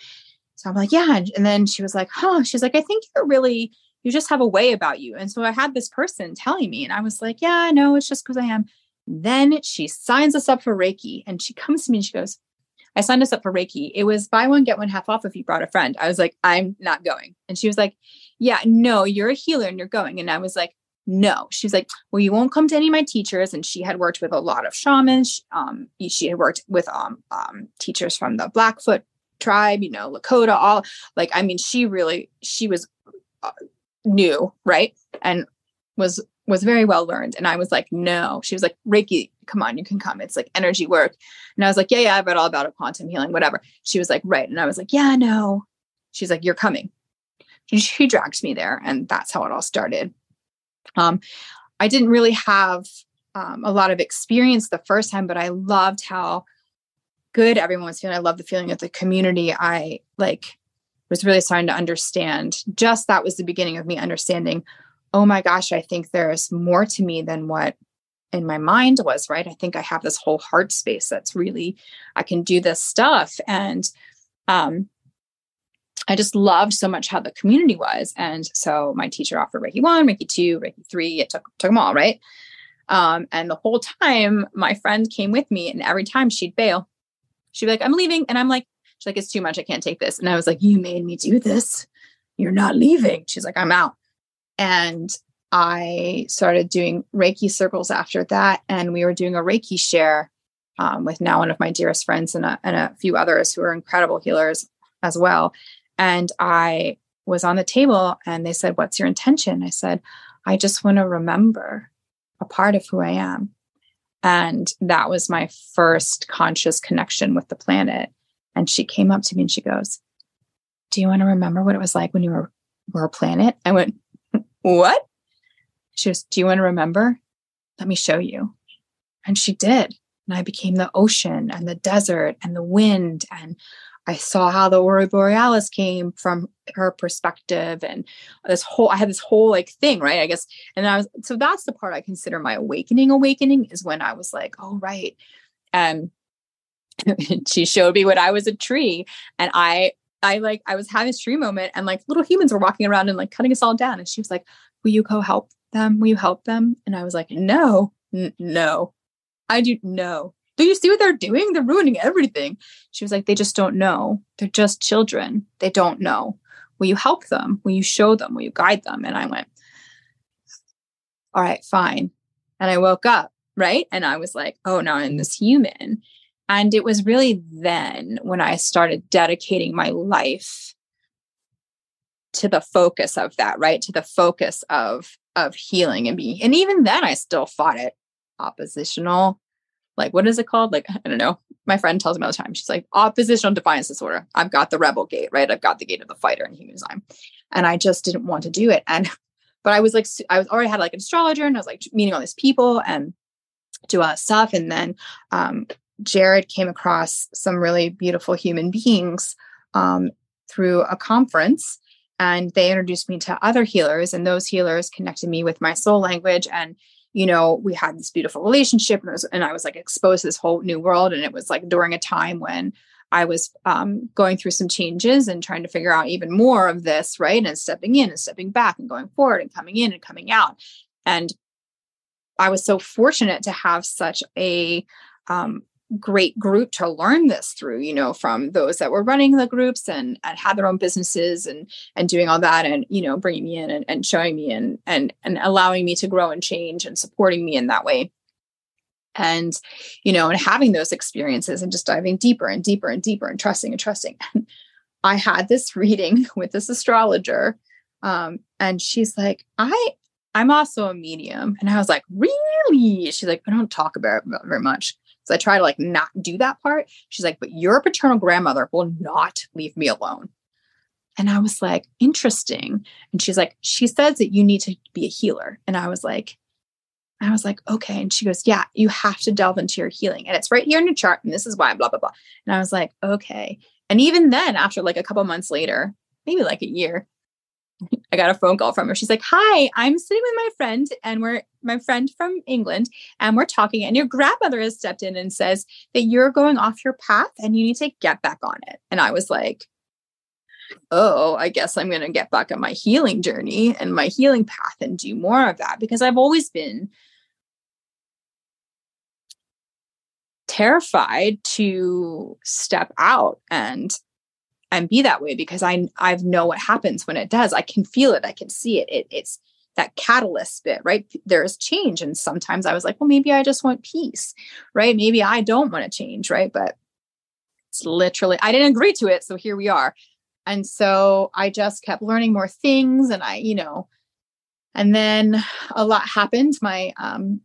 so I'm like, yeah. And then she was like, huh. She's like, I think you're really, you just have a way about you. And so I had this person telling me, and I was like, yeah, no, it's just because I am. Then she signs us up for Reiki and she comes to me and she goes, I signed us up for Reiki. It was buy one, get one half off if you brought a friend. I was like, I'm not going. And she was like, Yeah, no, you're a healer and you're going. And I was like, No. She's like, Well, you won't come to any of my teachers. And she had worked with a lot of shamans. Um, she had worked with um, um, teachers from the Blackfoot tribe, you know, Lakota, all like, I mean, she really, she was uh, new, right? And was was very well learned. And I was like, no. She was like, Reiki, come on, you can come. It's like energy work. And I was like, yeah, yeah, I've read all about it, quantum healing, whatever. She was like, right. And I was like, yeah, no. She's like, you're coming. She dragged me there. And that's how it all started. Um, I didn't really have um, a lot of experience the first time, but I loved how good everyone was feeling. I love the feeling of the community. I like was really starting to understand. Just that was the beginning of me understanding oh my gosh, I think there's more to me than what in my mind was, right? I think I have this whole heart space that's really, I can do this stuff. And um, I just loved so much how the community was. And so my teacher offered Reiki one, Reiki two, Reiki three. It took took them all, right? Um, and the whole time my friend came with me, and every time she'd bail, she'd be like, I'm leaving. And I'm like, she's like, it's too much. I can't take this. And I was like, You made me do this. You're not leaving. She's like, I'm out. And I started doing Reiki circles after that. And we were doing a Reiki share um, with now one of my dearest friends and a, and a few others who are incredible healers as well. And I was on the table and they said, What's your intention? I said, I just want to remember a part of who I am. And that was my first conscious connection with the planet. And she came up to me and she goes, Do you want to remember what it was like when you were, were a planet? I went, What? She goes, Do you want to remember? Let me show you. And she did. And I became the ocean and the desert and the wind. And I saw how the aurora borealis came from her perspective and this whole I had this whole like thing, right? I guess and I was so that's the part I consider my awakening awakening is when I was like, oh right. Um, and she showed me when I was a tree and I I like I was having this tree moment and like little humans were walking around and like cutting us all down and she was like, "Will you go help them? Will you help them?" And I was like, "No. N- no. I do no do you see what they're doing? They're ruining everything. She was like, they just don't know. They're just children. They don't know. Will you help them? Will you show them? Will you guide them? And I went, all right, fine. And I woke up, right? And I was like, oh, now I'm this human. And it was really then when I started dedicating my life to the focus of that, right? To the focus of of healing and being. And even then I still fought it oppositional like what is it called? Like I don't know. My friend tells me all the time. She's like oppositional defiance disorder. I've got the rebel gate, right? I've got the gate of the fighter in human design, and I just didn't want to do it. And but I was like, I was already had like an astrologer, and I was like meeting all these people and do all that stuff. And then um, Jared came across some really beautiful human beings um, through a conference and they introduced me to other healers and those healers connected me with my soul language and you know, we had this beautiful relationship and, was, and I was like exposed to this whole new world. And it was like during a time when I was um, going through some changes and trying to figure out even more of this, right? And stepping in and stepping back and going forward and coming in and coming out. And I was so fortunate to have such a um, great group to learn this through you know from those that were running the groups and, and had their own businesses and and doing all that and you know bringing me in and, and showing me and and and allowing me to grow and change and supporting me in that way. And you know and having those experiences and just diving deeper and deeper and deeper and trusting and trusting. And i had this reading with this astrologer um, and she's like i i'm also a medium. And i was like really? She's like i don't talk about it very much so I try to like not do that part. She's like, but your paternal grandmother will not leave me alone. And I was like, interesting. And she's like, she says that you need to be a healer. And I was like, I was like, okay. And she goes, yeah, you have to delve into your healing. And it's right here in your chart. And this is why, blah, blah, blah. And I was like, okay. And even then, after like a couple months later, maybe like a year, I got a phone call from her. She's like, Hi, I'm sitting with my friend, and we're my friend from England, and we're talking. And your grandmother has stepped in and says that you're going off your path and you need to get back on it. And I was like, Oh, I guess I'm going to get back on my healing journey and my healing path and do more of that because I've always been terrified to step out and and be that way because I I know what happens when it does. I can feel it. I can see it. it it's that catalyst bit, right? There's change. And sometimes I was like, well, maybe I just want peace, right? Maybe I don't want to change, right? But it's literally, I didn't agree to it. So here we are. And so I just kept learning more things and I, you know, and then a lot happened. My um,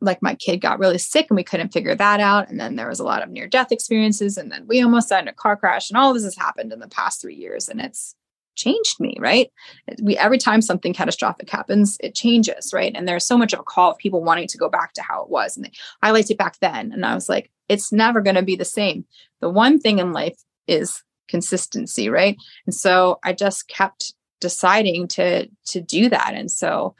like my kid got really sick and we couldn't figure that out. And then there was a lot of near death experiences. And then we almost died in a car crash. And all this has happened in the past three years. And it's changed me, right? We every time something catastrophic happens, it changes, right? And there's so much of a call of people wanting to go back to how it was. And I liked it back then. And I was like, it's never going to be the same. The one thing in life is consistency, right? And so I just kept deciding to to do that. And so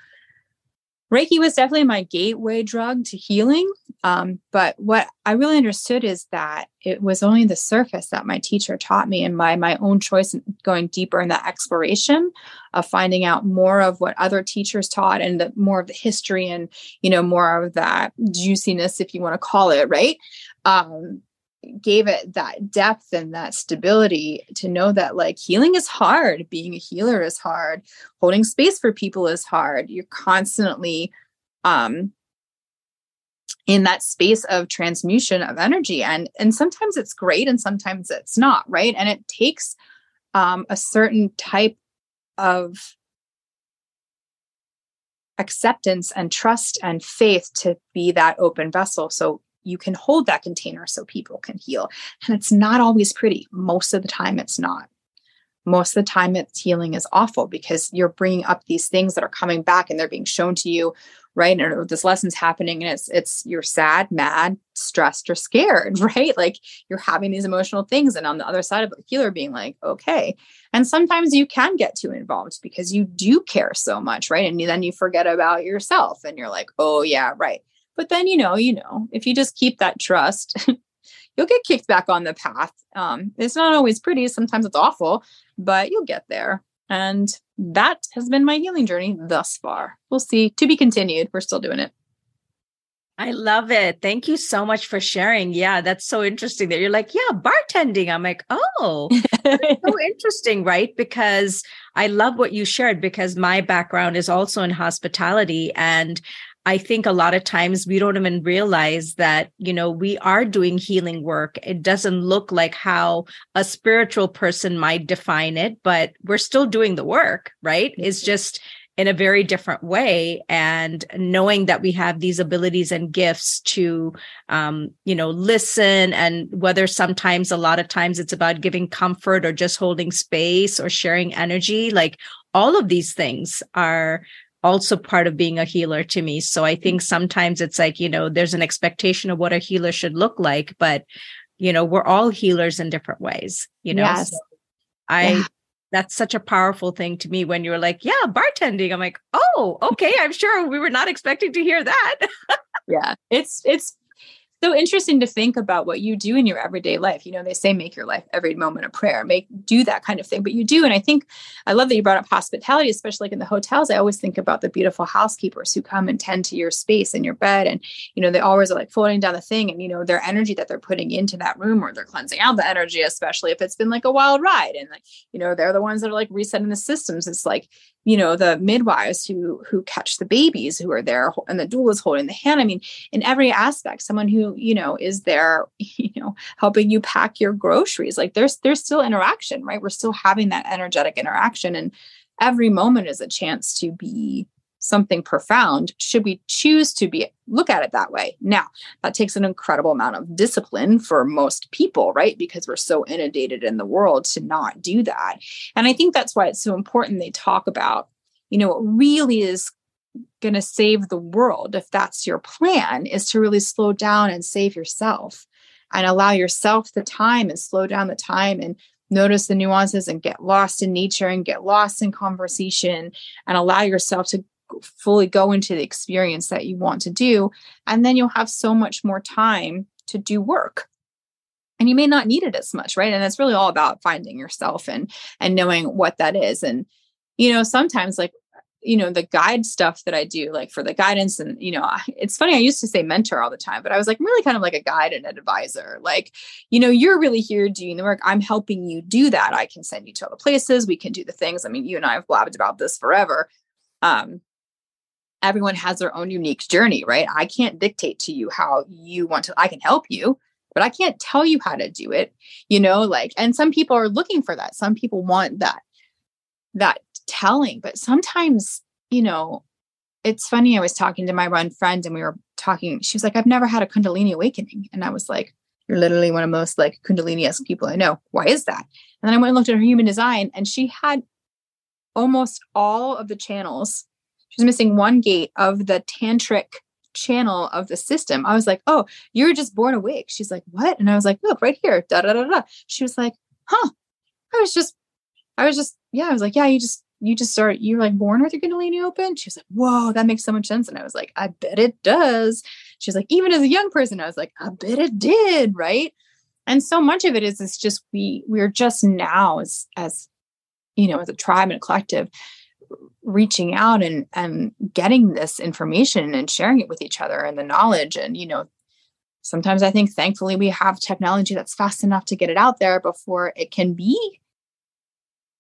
Reiki was definitely my gateway drug to healing. Um, but what I really understood is that it was only the surface that my teacher taught me, and my my own choice in going deeper in that exploration of finding out more of what other teachers taught, and the, more of the history, and you know more of that juiciness, if you want to call it, right? Um, gave it that depth and that stability to know that like healing is hard being a healer is hard holding space for people is hard. You're constantly um in that space of transmutation of energy and and sometimes it's great and sometimes it's not right? And it takes um a certain type of acceptance and trust and faith to be that open vessel. So you can hold that container so people can heal. And it's not always pretty. Most of the time, it's not. Most of the time, it's healing is awful because you're bringing up these things that are coming back and they're being shown to you, right? And this lesson's happening, and it's it's you're sad, mad, stressed, or scared, right? Like you're having these emotional things, and on the other side of the healer being like, okay. And sometimes you can get too involved because you do care so much, right? And then you forget about yourself, and you're like, oh yeah, right but then, you know, you know, if you just keep that trust, you'll get kicked back on the path. Um, it's not always pretty. Sometimes it's awful, but you'll get there. And that has been my healing journey thus far. We'll see. To be continued. We're still doing it. I love it. Thank you so much for sharing. Yeah, that's so interesting that you're like, yeah, bartending. I'm like, oh, so interesting, right? Because I love what you shared because my background is also in hospitality. And I think a lot of times we don't even realize that, you know, we are doing healing work. It doesn't look like how a spiritual person might define it, but we're still doing the work, right? It's just in a very different way. And knowing that we have these abilities and gifts to, um, you know, listen and whether sometimes, a lot of times it's about giving comfort or just holding space or sharing energy, like all of these things are also part of being a healer to me. So I think mm-hmm. sometimes it's like, you know, there's an expectation of what a healer should look like, but you know, we're all healers in different ways, you know. Yes. So I yeah. that's such a powerful thing to me when you're like, yeah, bartending. I'm like, oh, okay. I'm sure we were not expecting to hear that. yeah. It's it's so interesting to think about what you do in your everyday life. You know, they say make your life every moment a prayer, make do that kind of thing. But you do. And I think I love that you brought up hospitality, especially like in the hotels. I always think about the beautiful housekeepers who come and tend to your space and your bed. And, you know, they always are like floating down the thing and, you know, their energy that they're putting into that room or they're cleansing out the energy, especially if it's been like a wild ride. And like, you know, they're the ones that are like resetting the systems. It's like, you know the midwives who who catch the babies who are there and the doula is holding the hand. I mean in every aspect someone who you know is there you know helping you pack your groceries like there's there's still interaction right? We're still having that energetic interaction and every moment is a chance to be something profound should we choose to be look at it that way? Now that takes an incredible amount of discipline for most people right? Because we're so inundated in the world to not do that. And i think that's why it's so important they talk about you know what really is going to save the world if that's your plan is to really slow down and save yourself and allow yourself the time and slow down the time and notice the nuances and get lost in nature and get lost in conversation and allow yourself to fully go into the experience that you want to do. And then you'll have so much more time to do work. And you may not need it as much, right? And it's really all about finding yourself and and knowing what that is. And you know, sometimes like you know the guide stuff that i do like for the guidance and you know it's funny i used to say mentor all the time but i was like really kind of like a guide and an advisor like you know you're really here doing the work i'm helping you do that i can send you to all the places we can do the things i mean you and i have blabbed about this forever um everyone has their own unique journey, right? I can't dictate to you how you want to, I can help you, but I can't tell you how to do it, you know, like, and some people are looking for that. Some people want that, that telling, but sometimes, you know, it's funny. I was talking to my run friend and we were talking, she was like, I've never had a Kundalini awakening. And I was like, you're literally one of the most like Kundalini-esque people I know. Why is that? And then I went and looked at her human design and she had almost all of the channels she's missing one gate of the tantric channel of the system. I was like, oh, you're just born awake. She's like, what? And I was like, look, right here. Da da da da. She was like, huh. I was just, I was just, yeah. I was like, yeah, you just, you just start, you're like born with your Kundalini open. She was like, whoa, that makes so much sense. And I was like, I bet it does. she's like even as a young person i was like i bet it did right and so much of it is it's just we we're just now as as you know as a tribe and a collective reaching out and and getting this information and sharing it with each other and the knowledge and you know sometimes i think thankfully we have technology that's fast enough to get it out there before it can be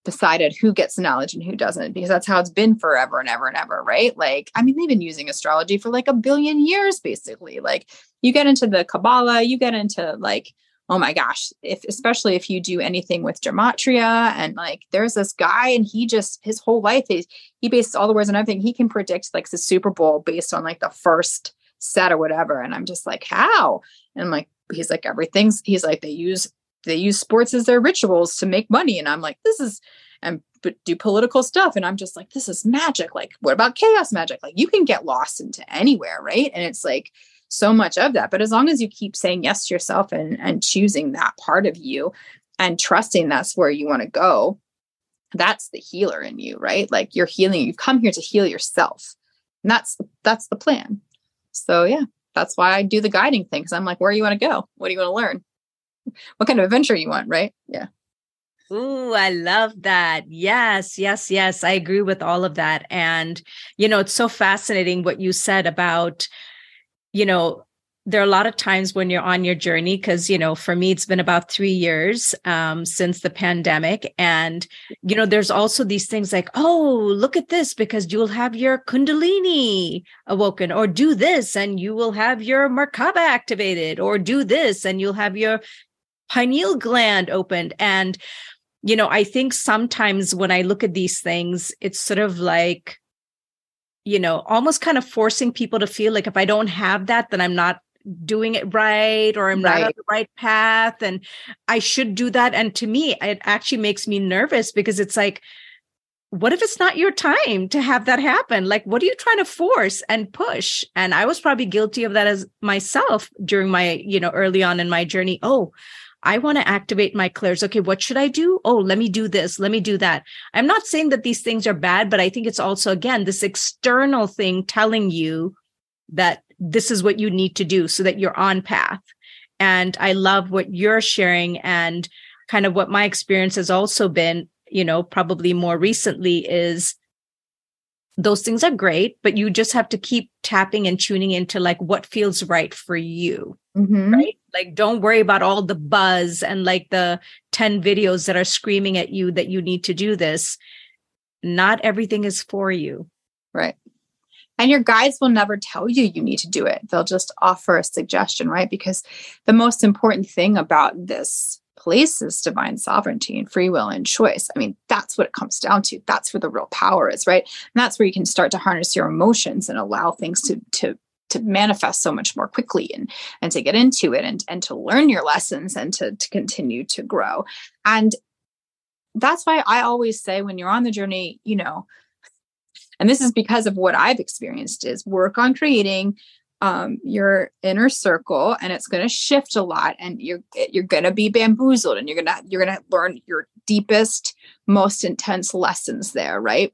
decided who gets the knowledge and who doesn't because that's how it's been forever and ever and ever right? Like i mean they've been using astrology for like a billion years basically. Like you get into the kabbalah you get into like oh my gosh if especially if you do anything with gematria and like there's this guy and he just his whole life is he bases all the words and everything. He can predict like the super bowl based on like the first set or whatever. And i'm just like how? And i'm like he's like everything's he's like they use they use sports as their rituals to make money. And i'm like this is and do political stuff. And i'm just like this is magic. Like what about chaos magic? Like you can get lost into anywhere right? And it's like so much of that but as long as you keep saying yes to yourself and and choosing that part of you and trusting that's where you want to go that's the healer in you right like you're healing you've come here to heal yourself and that's that's the plan so yeah that's why i do the guiding thing because i'm like where do you want to go what do you want to learn what kind of adventure you want, right? Yeah. Ooh, I love that. Yes, yes, yes. I agree with all of that. And, you know, it's so fascinating what you said about, you know, there are a lot of times when you're on your journey because you know for me it's been about three years um, since the pandemic and you know there's also these things like oh look at this because you'll have your kundalini awoken or do this and you will have your merkaba activated or do this and you'll have your pineal gland opened. And, you know, I think sometimes when I look at these things, it's sort of like, you know, almost kind of forcing people to feel like if I don't have that, then I'm not doing it right or I'm right. not on the right path and I should do that. And to me, it actually makes me nervous because it's like, what if it's not your time to have that happen? Like, what are you trying to force and push? And I was probably guilty of that as myself during my, you know, early on in my journey. Oh, I want to activate my clairs. Okay, what should I do? Oh, let me do this. Let me do that. I'm not saying that these things are bad, but I think it's also, again, this external thing telling you that this is what you need to do so that you're on path. And I love what you're sharing and kind of what my experience has also been, you know, probably more recently is those things are great, but you just have to keep tapping and tuning into like what feels right for you. Mm-hmm. Right. Like, don't worry about all the buzz and like the 10 videos that are screaming at you that you need to do this. Not everything is for you. Right. And your guides will never tell you you need to do it. They'll just offer a suggestion, right? Because the most important thing about this place is divine sovereignty and free will and choice. I mean, that's what it comes down to. That's where the real power is, right? And that's where you can start to harness your emotions and allow things to to to manifest so much more quickly and and to get into it and and to learn your lessons and to to continue to grow. And that's why I always say when you're on the journey, you know, and this is because of what I've experienced is work on creating um, your inner circle and it's going to shift a lot and you're you're going to be bamboozled and you're going to you're going to learn your deepest most intense lessons there right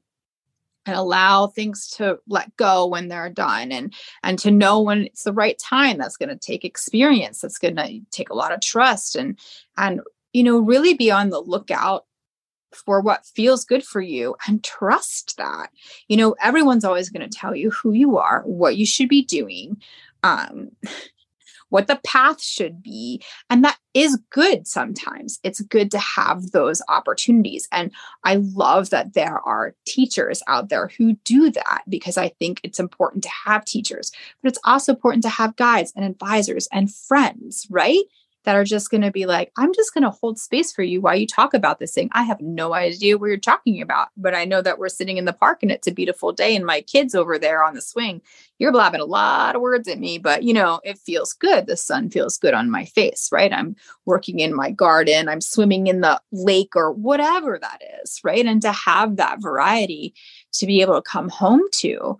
and allow things to let go when they're done and and to know when it's the right time that's going to take experience that's going to take a lot of trust and and you know really be on the lookout for what feels good for you and trust that. You know, everyone's always going to tell you who you are, what you should be doing, um, what the path should be. And that is good sometimes. It's good to have those opportunities. And I love that there are teachers out there who do that because I think it's important to have teachers, but it's also important to have guides and advisors and friends, right? That are just going to be like, I'm just going to hold space for you while you talk about this thing. I have no idea what you're talking about, but I know that we're sitting in the park and it's a beautiful day and my kids over there on the swing. You're blabbing a lot of words at me, but you know, it feels good. The sun feels good on my face, right? I'm working in my garden, I'm swimming in the lake or whatever that is, right? And to have that variety to be able to come home to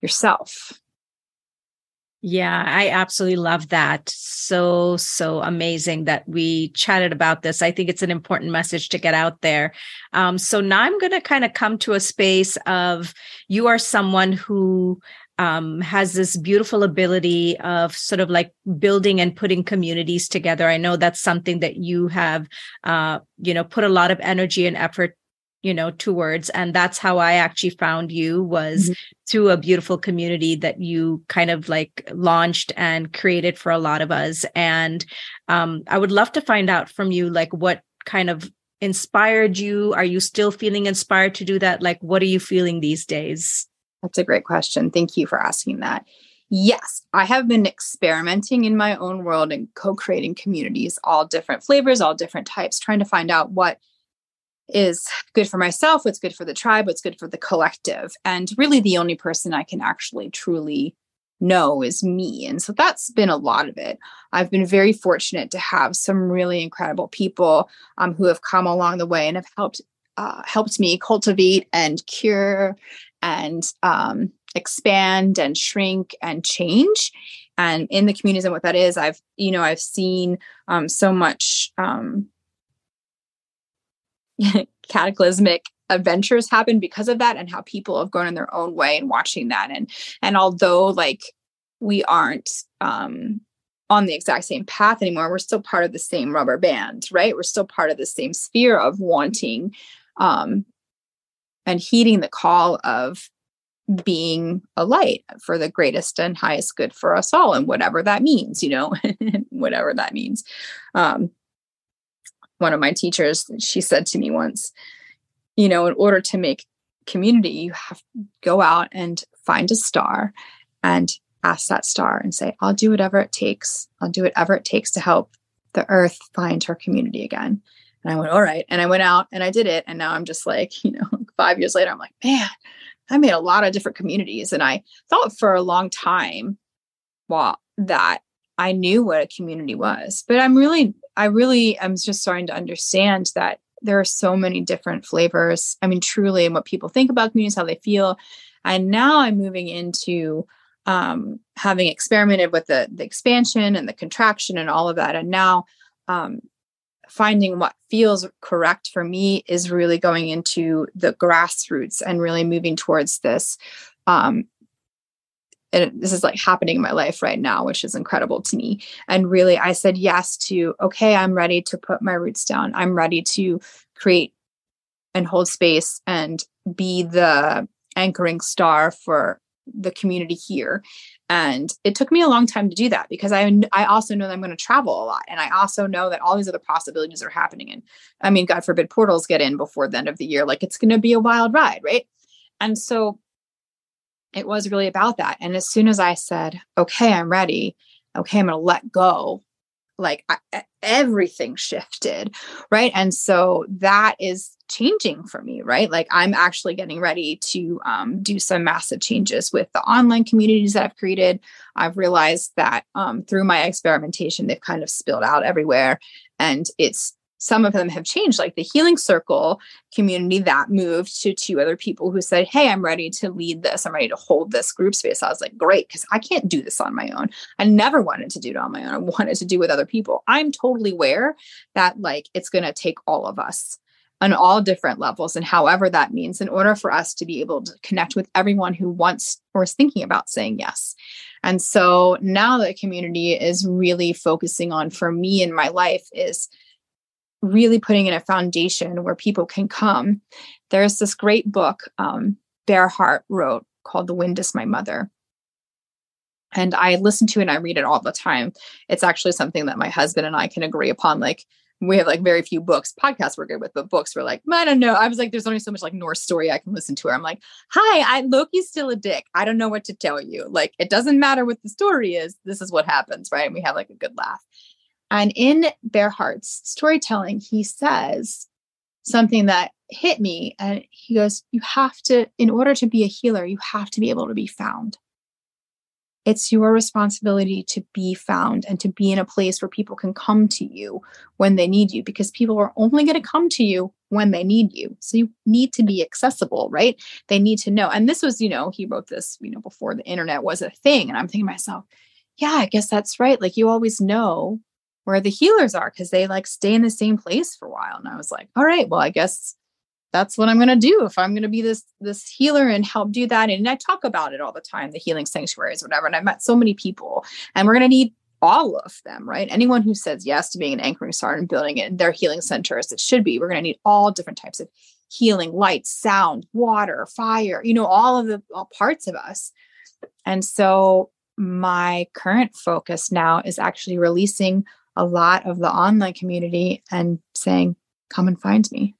yourself yeah, I absolutely love that. So, so amazing that we chatted about this. I think it's an important message to get out there. Um, so now I'm going to kind of come to a space of you are someone who um, has this beautiful ability of sort of like building and putting communities together. I know that's something that you have, uh, you know, put a lot of energy and effort you know towards and that's how i actually found you was mm-hmm. through a beautiful community that you kind of like launched and created for a lot of us and um, i would love to find out from you like what kind of inspired you are you still feeling inspired to do that like what are you feeling these days that's a great question. Thank you for asking that. Yes, I have been experimenting in my own world and co creating communities, all different flavors, all different types, trying to find out what is good for myself, what's good for the tribe, what's good for the collective. And really, the only person I can actually truly know is me. And so that's been a lot of it. I've been very fortunate to have some really incredible people um, who have come along the way and have helped uh, helped me cultivate and cure and um, expand and shrink and change and in the communities and what that is i've you know i've seen um, so much um, cataclysmic adventures happen because of that and how people have gone in their own way and watching that. And and although like we aren't um on the exact same path anymore we're still part of the same rubber band right? We're still part of the same sphere of wanting um and heeding the call of being a light for the greatest and highest good for us all and whatever that means you know whatever that means. Um, one of my teachers she said to me once you know in order to make community you have to go out and find a star and ask that star and say i'll do whatever it takes i'll do whatever it takes to help the earth find her community again and I went, all right. And I went out and I did it. And now I'm just like, you know, five years later, I'm like, man, I made a lot of different communities. And I thought for a long time, well, that I knew what a community was. But I'm really, I really am just starting to understand that there are so many different flavors. I mean, truly, and what people think about communities, how they feel. And now I'm moving into um, having experimented with the, the expansion and the contraction and all of that. And now um, finding what feels correct for me is really going into the grassroots and really moving towards this um, and this is like happening in my life right now which is incredible to me. And really i said yes to okay i'm ready to put my roots down. I'm ready to create and hold space and be the anchoring star for the community here. And it took me a long time to do that because i i also know that i'm going to travel a lot and i also know that all these other possibilities are happening and i mean god forbid portals get in before the end of the year like it's going to be a wild ride right? And so it was really about that. And as soon as i said okay i'm ready. Okay i'm going to let go like I, everything shifted right? And so that is changing for me right? Like i'm actually getting ready to um, do some massive changes with the online communities that i've created. I've realized that um, through my experimentation they've kind of spilled out everywhere and it's some of them have changed like the healing circle community that moved to two other people who said hey i'm ready to lead this. I'm ready to hold this group space. I was like great because i can't do this on my own. I never wanted to do it on my own. I wanted to do with other people. I'm totally aware that like it's going to take all of us on all different levels and however that means in order for us to be able to connect with everyone who wants or is thinking about saying yes. And so now the community is really focusing on for me in my life is really putting in a foundation where people can come. There's this great book um, Bear Heart wrote called The Wind is My Mother. And I listen to it and I read it all the time. It's actually something that my husband and I can agree upon. Like, we have like very few books. Podcasts we're good with, but books we're like, I don't know. I was like, there's only so much like Norse story I can listen to. I'm like, hi, I Loki's still a dick. I don't know what to tell you. Like, it doesn't matter what the story is. This is what happens, right? And we have like a good laugh. And in Bear Heart's storytelling, he says something that hit me. And he goes, You have to, in order to be a healer, you have to be able to be found. It's your responsibility to be found and to be in a place where people can come to you when they need you because people are only going to come to you when they need you. So you need to be accessible, right? They need to know. And this was, you know, he wrote this, you know, before the internet was a thing. And I'm thinking to myself, yeah, I guess that's right. Like you always know where the healers are because they like stay in the same place for a while. And I was like, all right, well, I guess that's what I'm going to do if I'm going to be this this healer and help do that. And I talk about it all the time, the healing sanctuaries, whatever. And I met so many people, and we're going to need all of them, right? Anyone who says yes to being an anchoring star and building it in their healing centers, it should be. We're going to need all different types of healing, light, sound, water, fire, you know, all of the all parts of us. And so my current focus now is actually releasing a lot of the online community and saying, come and find me.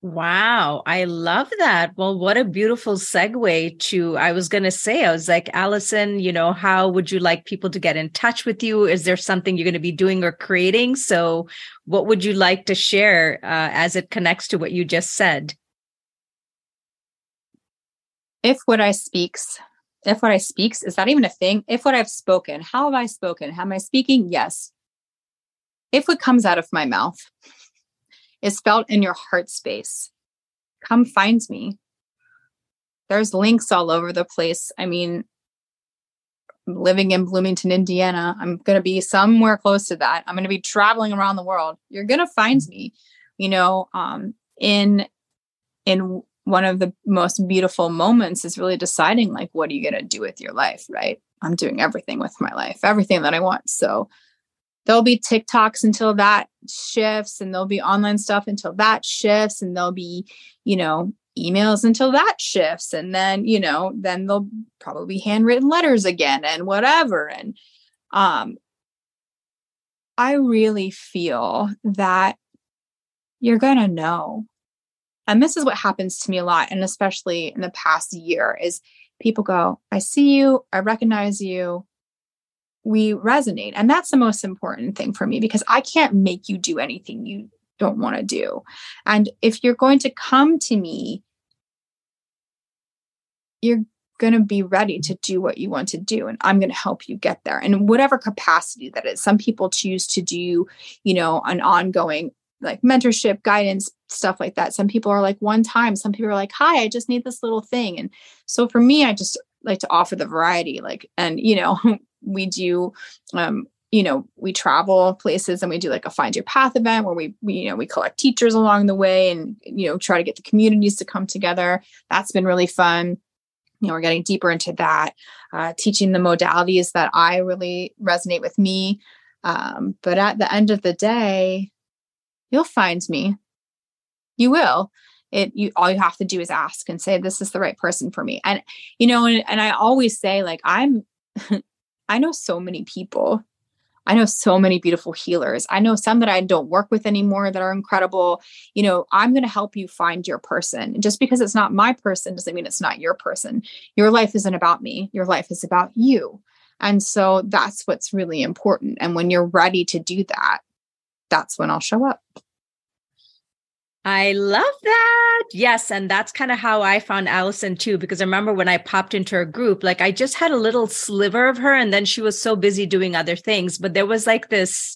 Wow, I love that. Well, what a beautiful segue to I was going to say I was like Allison, you know, how would you like people to get in touch with you? Is there something you're going to be doing or creating? So, what would you like to share uh, as it connects to what you just said? If what I speaks, if what I speaks, is that even a thing? If what I've spoken, how have I spoken? How Am I speaking? Yes. If what comes out of my mouth, is felt in your heart space. Come find me. There's links all over the place. I mean, living in Bloomington, Indiana. I'm going to be somewhere close to that. I'm going to be traveling around the world. You're going to find me, you know, um, in in one of the most beautiful moments is really deciding like what are you going to do with your life, right? I'm doing everything with my life, everything that I want. So there'll be TikToks until that shifts, and there'll be online stuff until that shifts, and there'll be, you know, emails until that shifts. And then, you know, then there'll probably be handwritten letters again and whatever. And um I really feel that you're gonna know. And this is what happens to me a lot, and especially in the past year, is people go, I see you, I recognize you, we resonate. And that's the most important thing for me because I can't make you do anything you don't want to do. And if you're going to come to me, you're going to be ready to do what you want to do and i'm going to help you get there and whatever capacity that is some people choose to do you know an ongoing like mentorship guidance stuff like that. Some people are like one time. Some people are like hi i just need this little thing. And so for me i just like to offer the variety like and you know we do um, you know we travel places and we do like a find your path event where we, we you know we collect teachers along the way and you know try to get the communities to come together. That's been really fun. You know we're getting deeper into that uh, teaching the modalities that i really resonate with me. Um, but at the end of the day you'll find me you will it you all you have to do is ask and say this is the right person for me and you know and, and i always say like i'm I know so many people. I know so many beautiful healers. I know some that I don't work with anymore that are incredible. You know, I'm going to help you find your person. just because it's not my person doesn't mean it's not your person. Your life isn't about me, your life is about you. And so that's what's really important. And when you're ready to do that, that's when I'll show up. I love that. Yes. And that's kind of how I found Allison too, because I remember when I popped into her group, like I just had a little sliver of her and then she was so busy doing other things. But there was like this,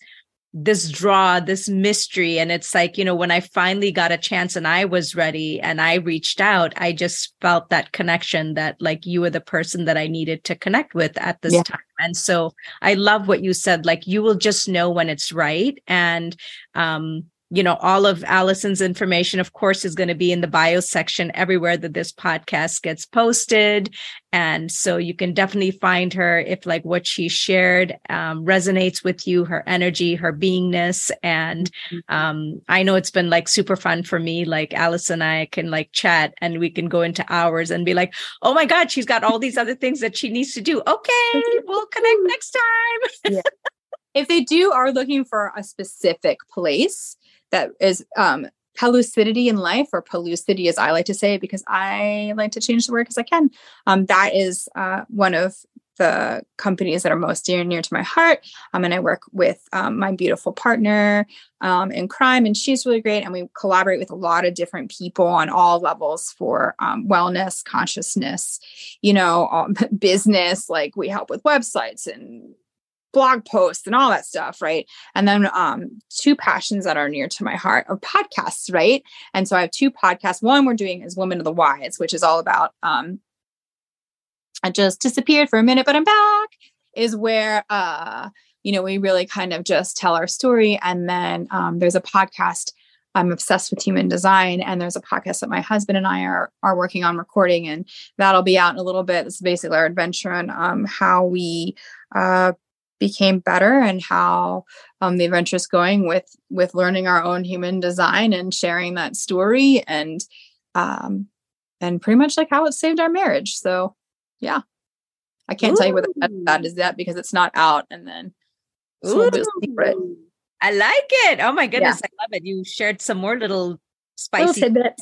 this draw, this mystery. And it's like, you know, when I finally got a chance and I was ready and I reached out, I just felt that connection that like you were the person that I needed to connect with at this yeah. time. And so I love what you said, like you will just know when it's right. And, um, you know, all of Allison's information, of course, is going to be in the bio section everywhere that this podcast gets posted. And so you can definitely find her if like what she shared um, resonates with you, her energy, her beingness. And mm-hmm. um, I know it's been like super fun for me. Like Allison and I can like chat and we can go into hours and be like, oh my God, she's got all these other things that she needs to do. Okay, we'll connect next time. yeah. If they do are looking for a specific place, that is um, pellucidity in life or pellucity as i like to say because i like to change the word because i can. Um, that is uh, one of the companies that are most dear and near to my heart um, and i work with um, my beautiful partner um, in crime and she's really great and we collaborate with a lot of different people on all levels for um, wellness consciousness you know um, business like we help with websites and blog posts and all that stuff, right? And then um, two passions that are near to my heart are podcasts, right? And so I have two podcasts. One we're doing is Women of the Wise, which is all about um, I just disappeared for a minute, but I'm back. is where uh you know we really kind of just tell our story and then um, there's a podcast i'm obsessed with human design and there's a podcast that my husband and i are are working on recording and that'll be out in a little bit is basically our adventure on um, how we uh, became better and how um, the adventure is going with with learning our own human design and sharing that story and um, and pretty much like how it saved our marriage so yeah I can't Ooh. tell you what that, is yet because it's not out. And then secret. I like it. Oh my goodness, yeah. I love it. You shared some more little spicy little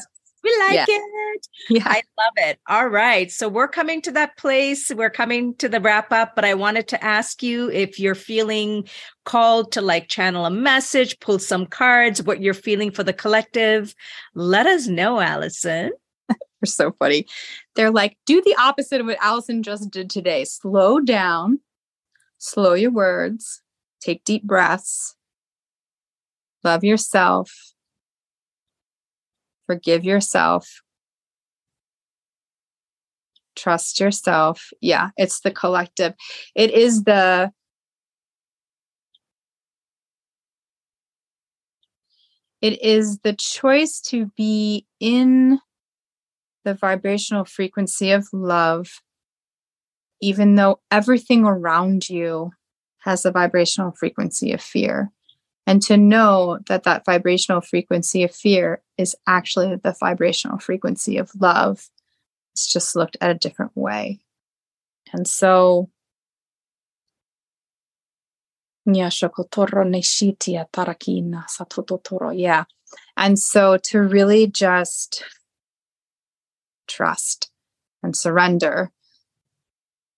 We like yeah. it. Yeah. I love it. All right. So we're coming to that place. We're coming to the wrap up, but I wanted to ask you if you're feeling called to like channel a message, pull some cards, what you're feeling for the collective. Let us know, Allison. They're so funny. They're like, do the opposite of what Allison just did today. Slow down, slow your words, take deep breaths, love yourself, forgive yourself, trust yourself. Yeah, it's the collective. It is the it is the choice to be in the vibrational frequency of love, even though everything around you has a vibrational frequency of fear. And to know that that vibrational frequency of fear is actually the vibrational frequency of love. It's just looked at a different way. And so, yeah. And so to really just trust and surrender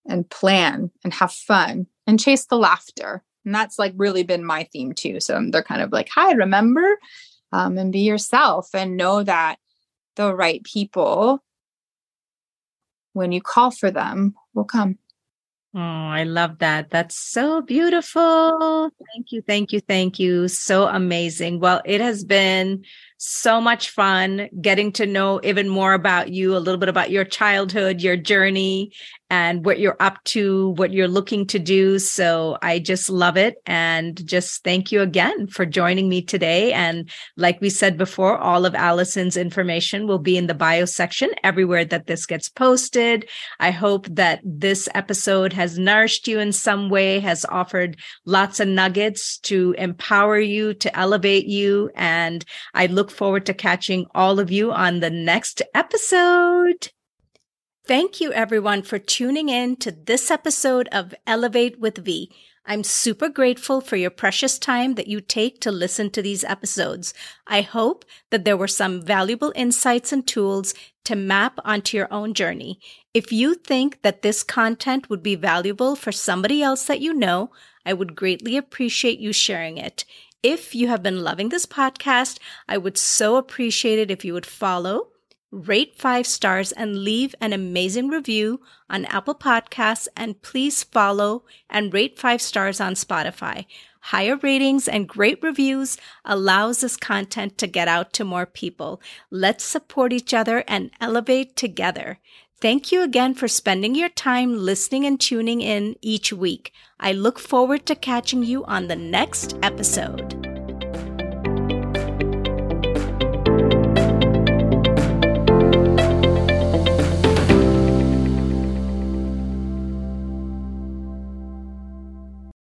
and plan and have fun and chase the laughter. And that's like really been my theme too. So they're kind of like, hi, remember? Um, and be yourself and know that the right people, when you call for them, will come. Oh, I love that. That's so beautiful. Thank you. Thank you. Thank you. So amazing. Well, it has been so much fun getting to know even more about you, a little bit about your childhood, your journey, and what you're up to, what you're looking to do. So I just love it. And just thank you again for joining me today. And like we said before, all of Allison's information will be in the bio section everywhere that this gets posted. I hope that this episode has nourished you in some way, has offered lots of nuggets to empower you, to elevate you. And I look forward to catching all of you on the next episode. Thank you, everyone, for tuning in to this episode of Elevate with V. I'm super grateful for your precious time that you take to listen to these episodes. I hope that there were some valuable insights and tools to map onto your own journey. If you think that this content would be valuable for somebody else that you know, I would greatly appreciate you sharing it. If you have been loving this podcast, I would so appreciate it if you would follow, rate five stars, and leave an amazing review on Apple Podcasts. And please follow and rate five stars on Spotify. Higher ratings and great reviews allows this content to get out to more people. Let's support each other and elevate together. Thank you again for spending your time listening and tuning in each week. I look forward to catching you on the next episode.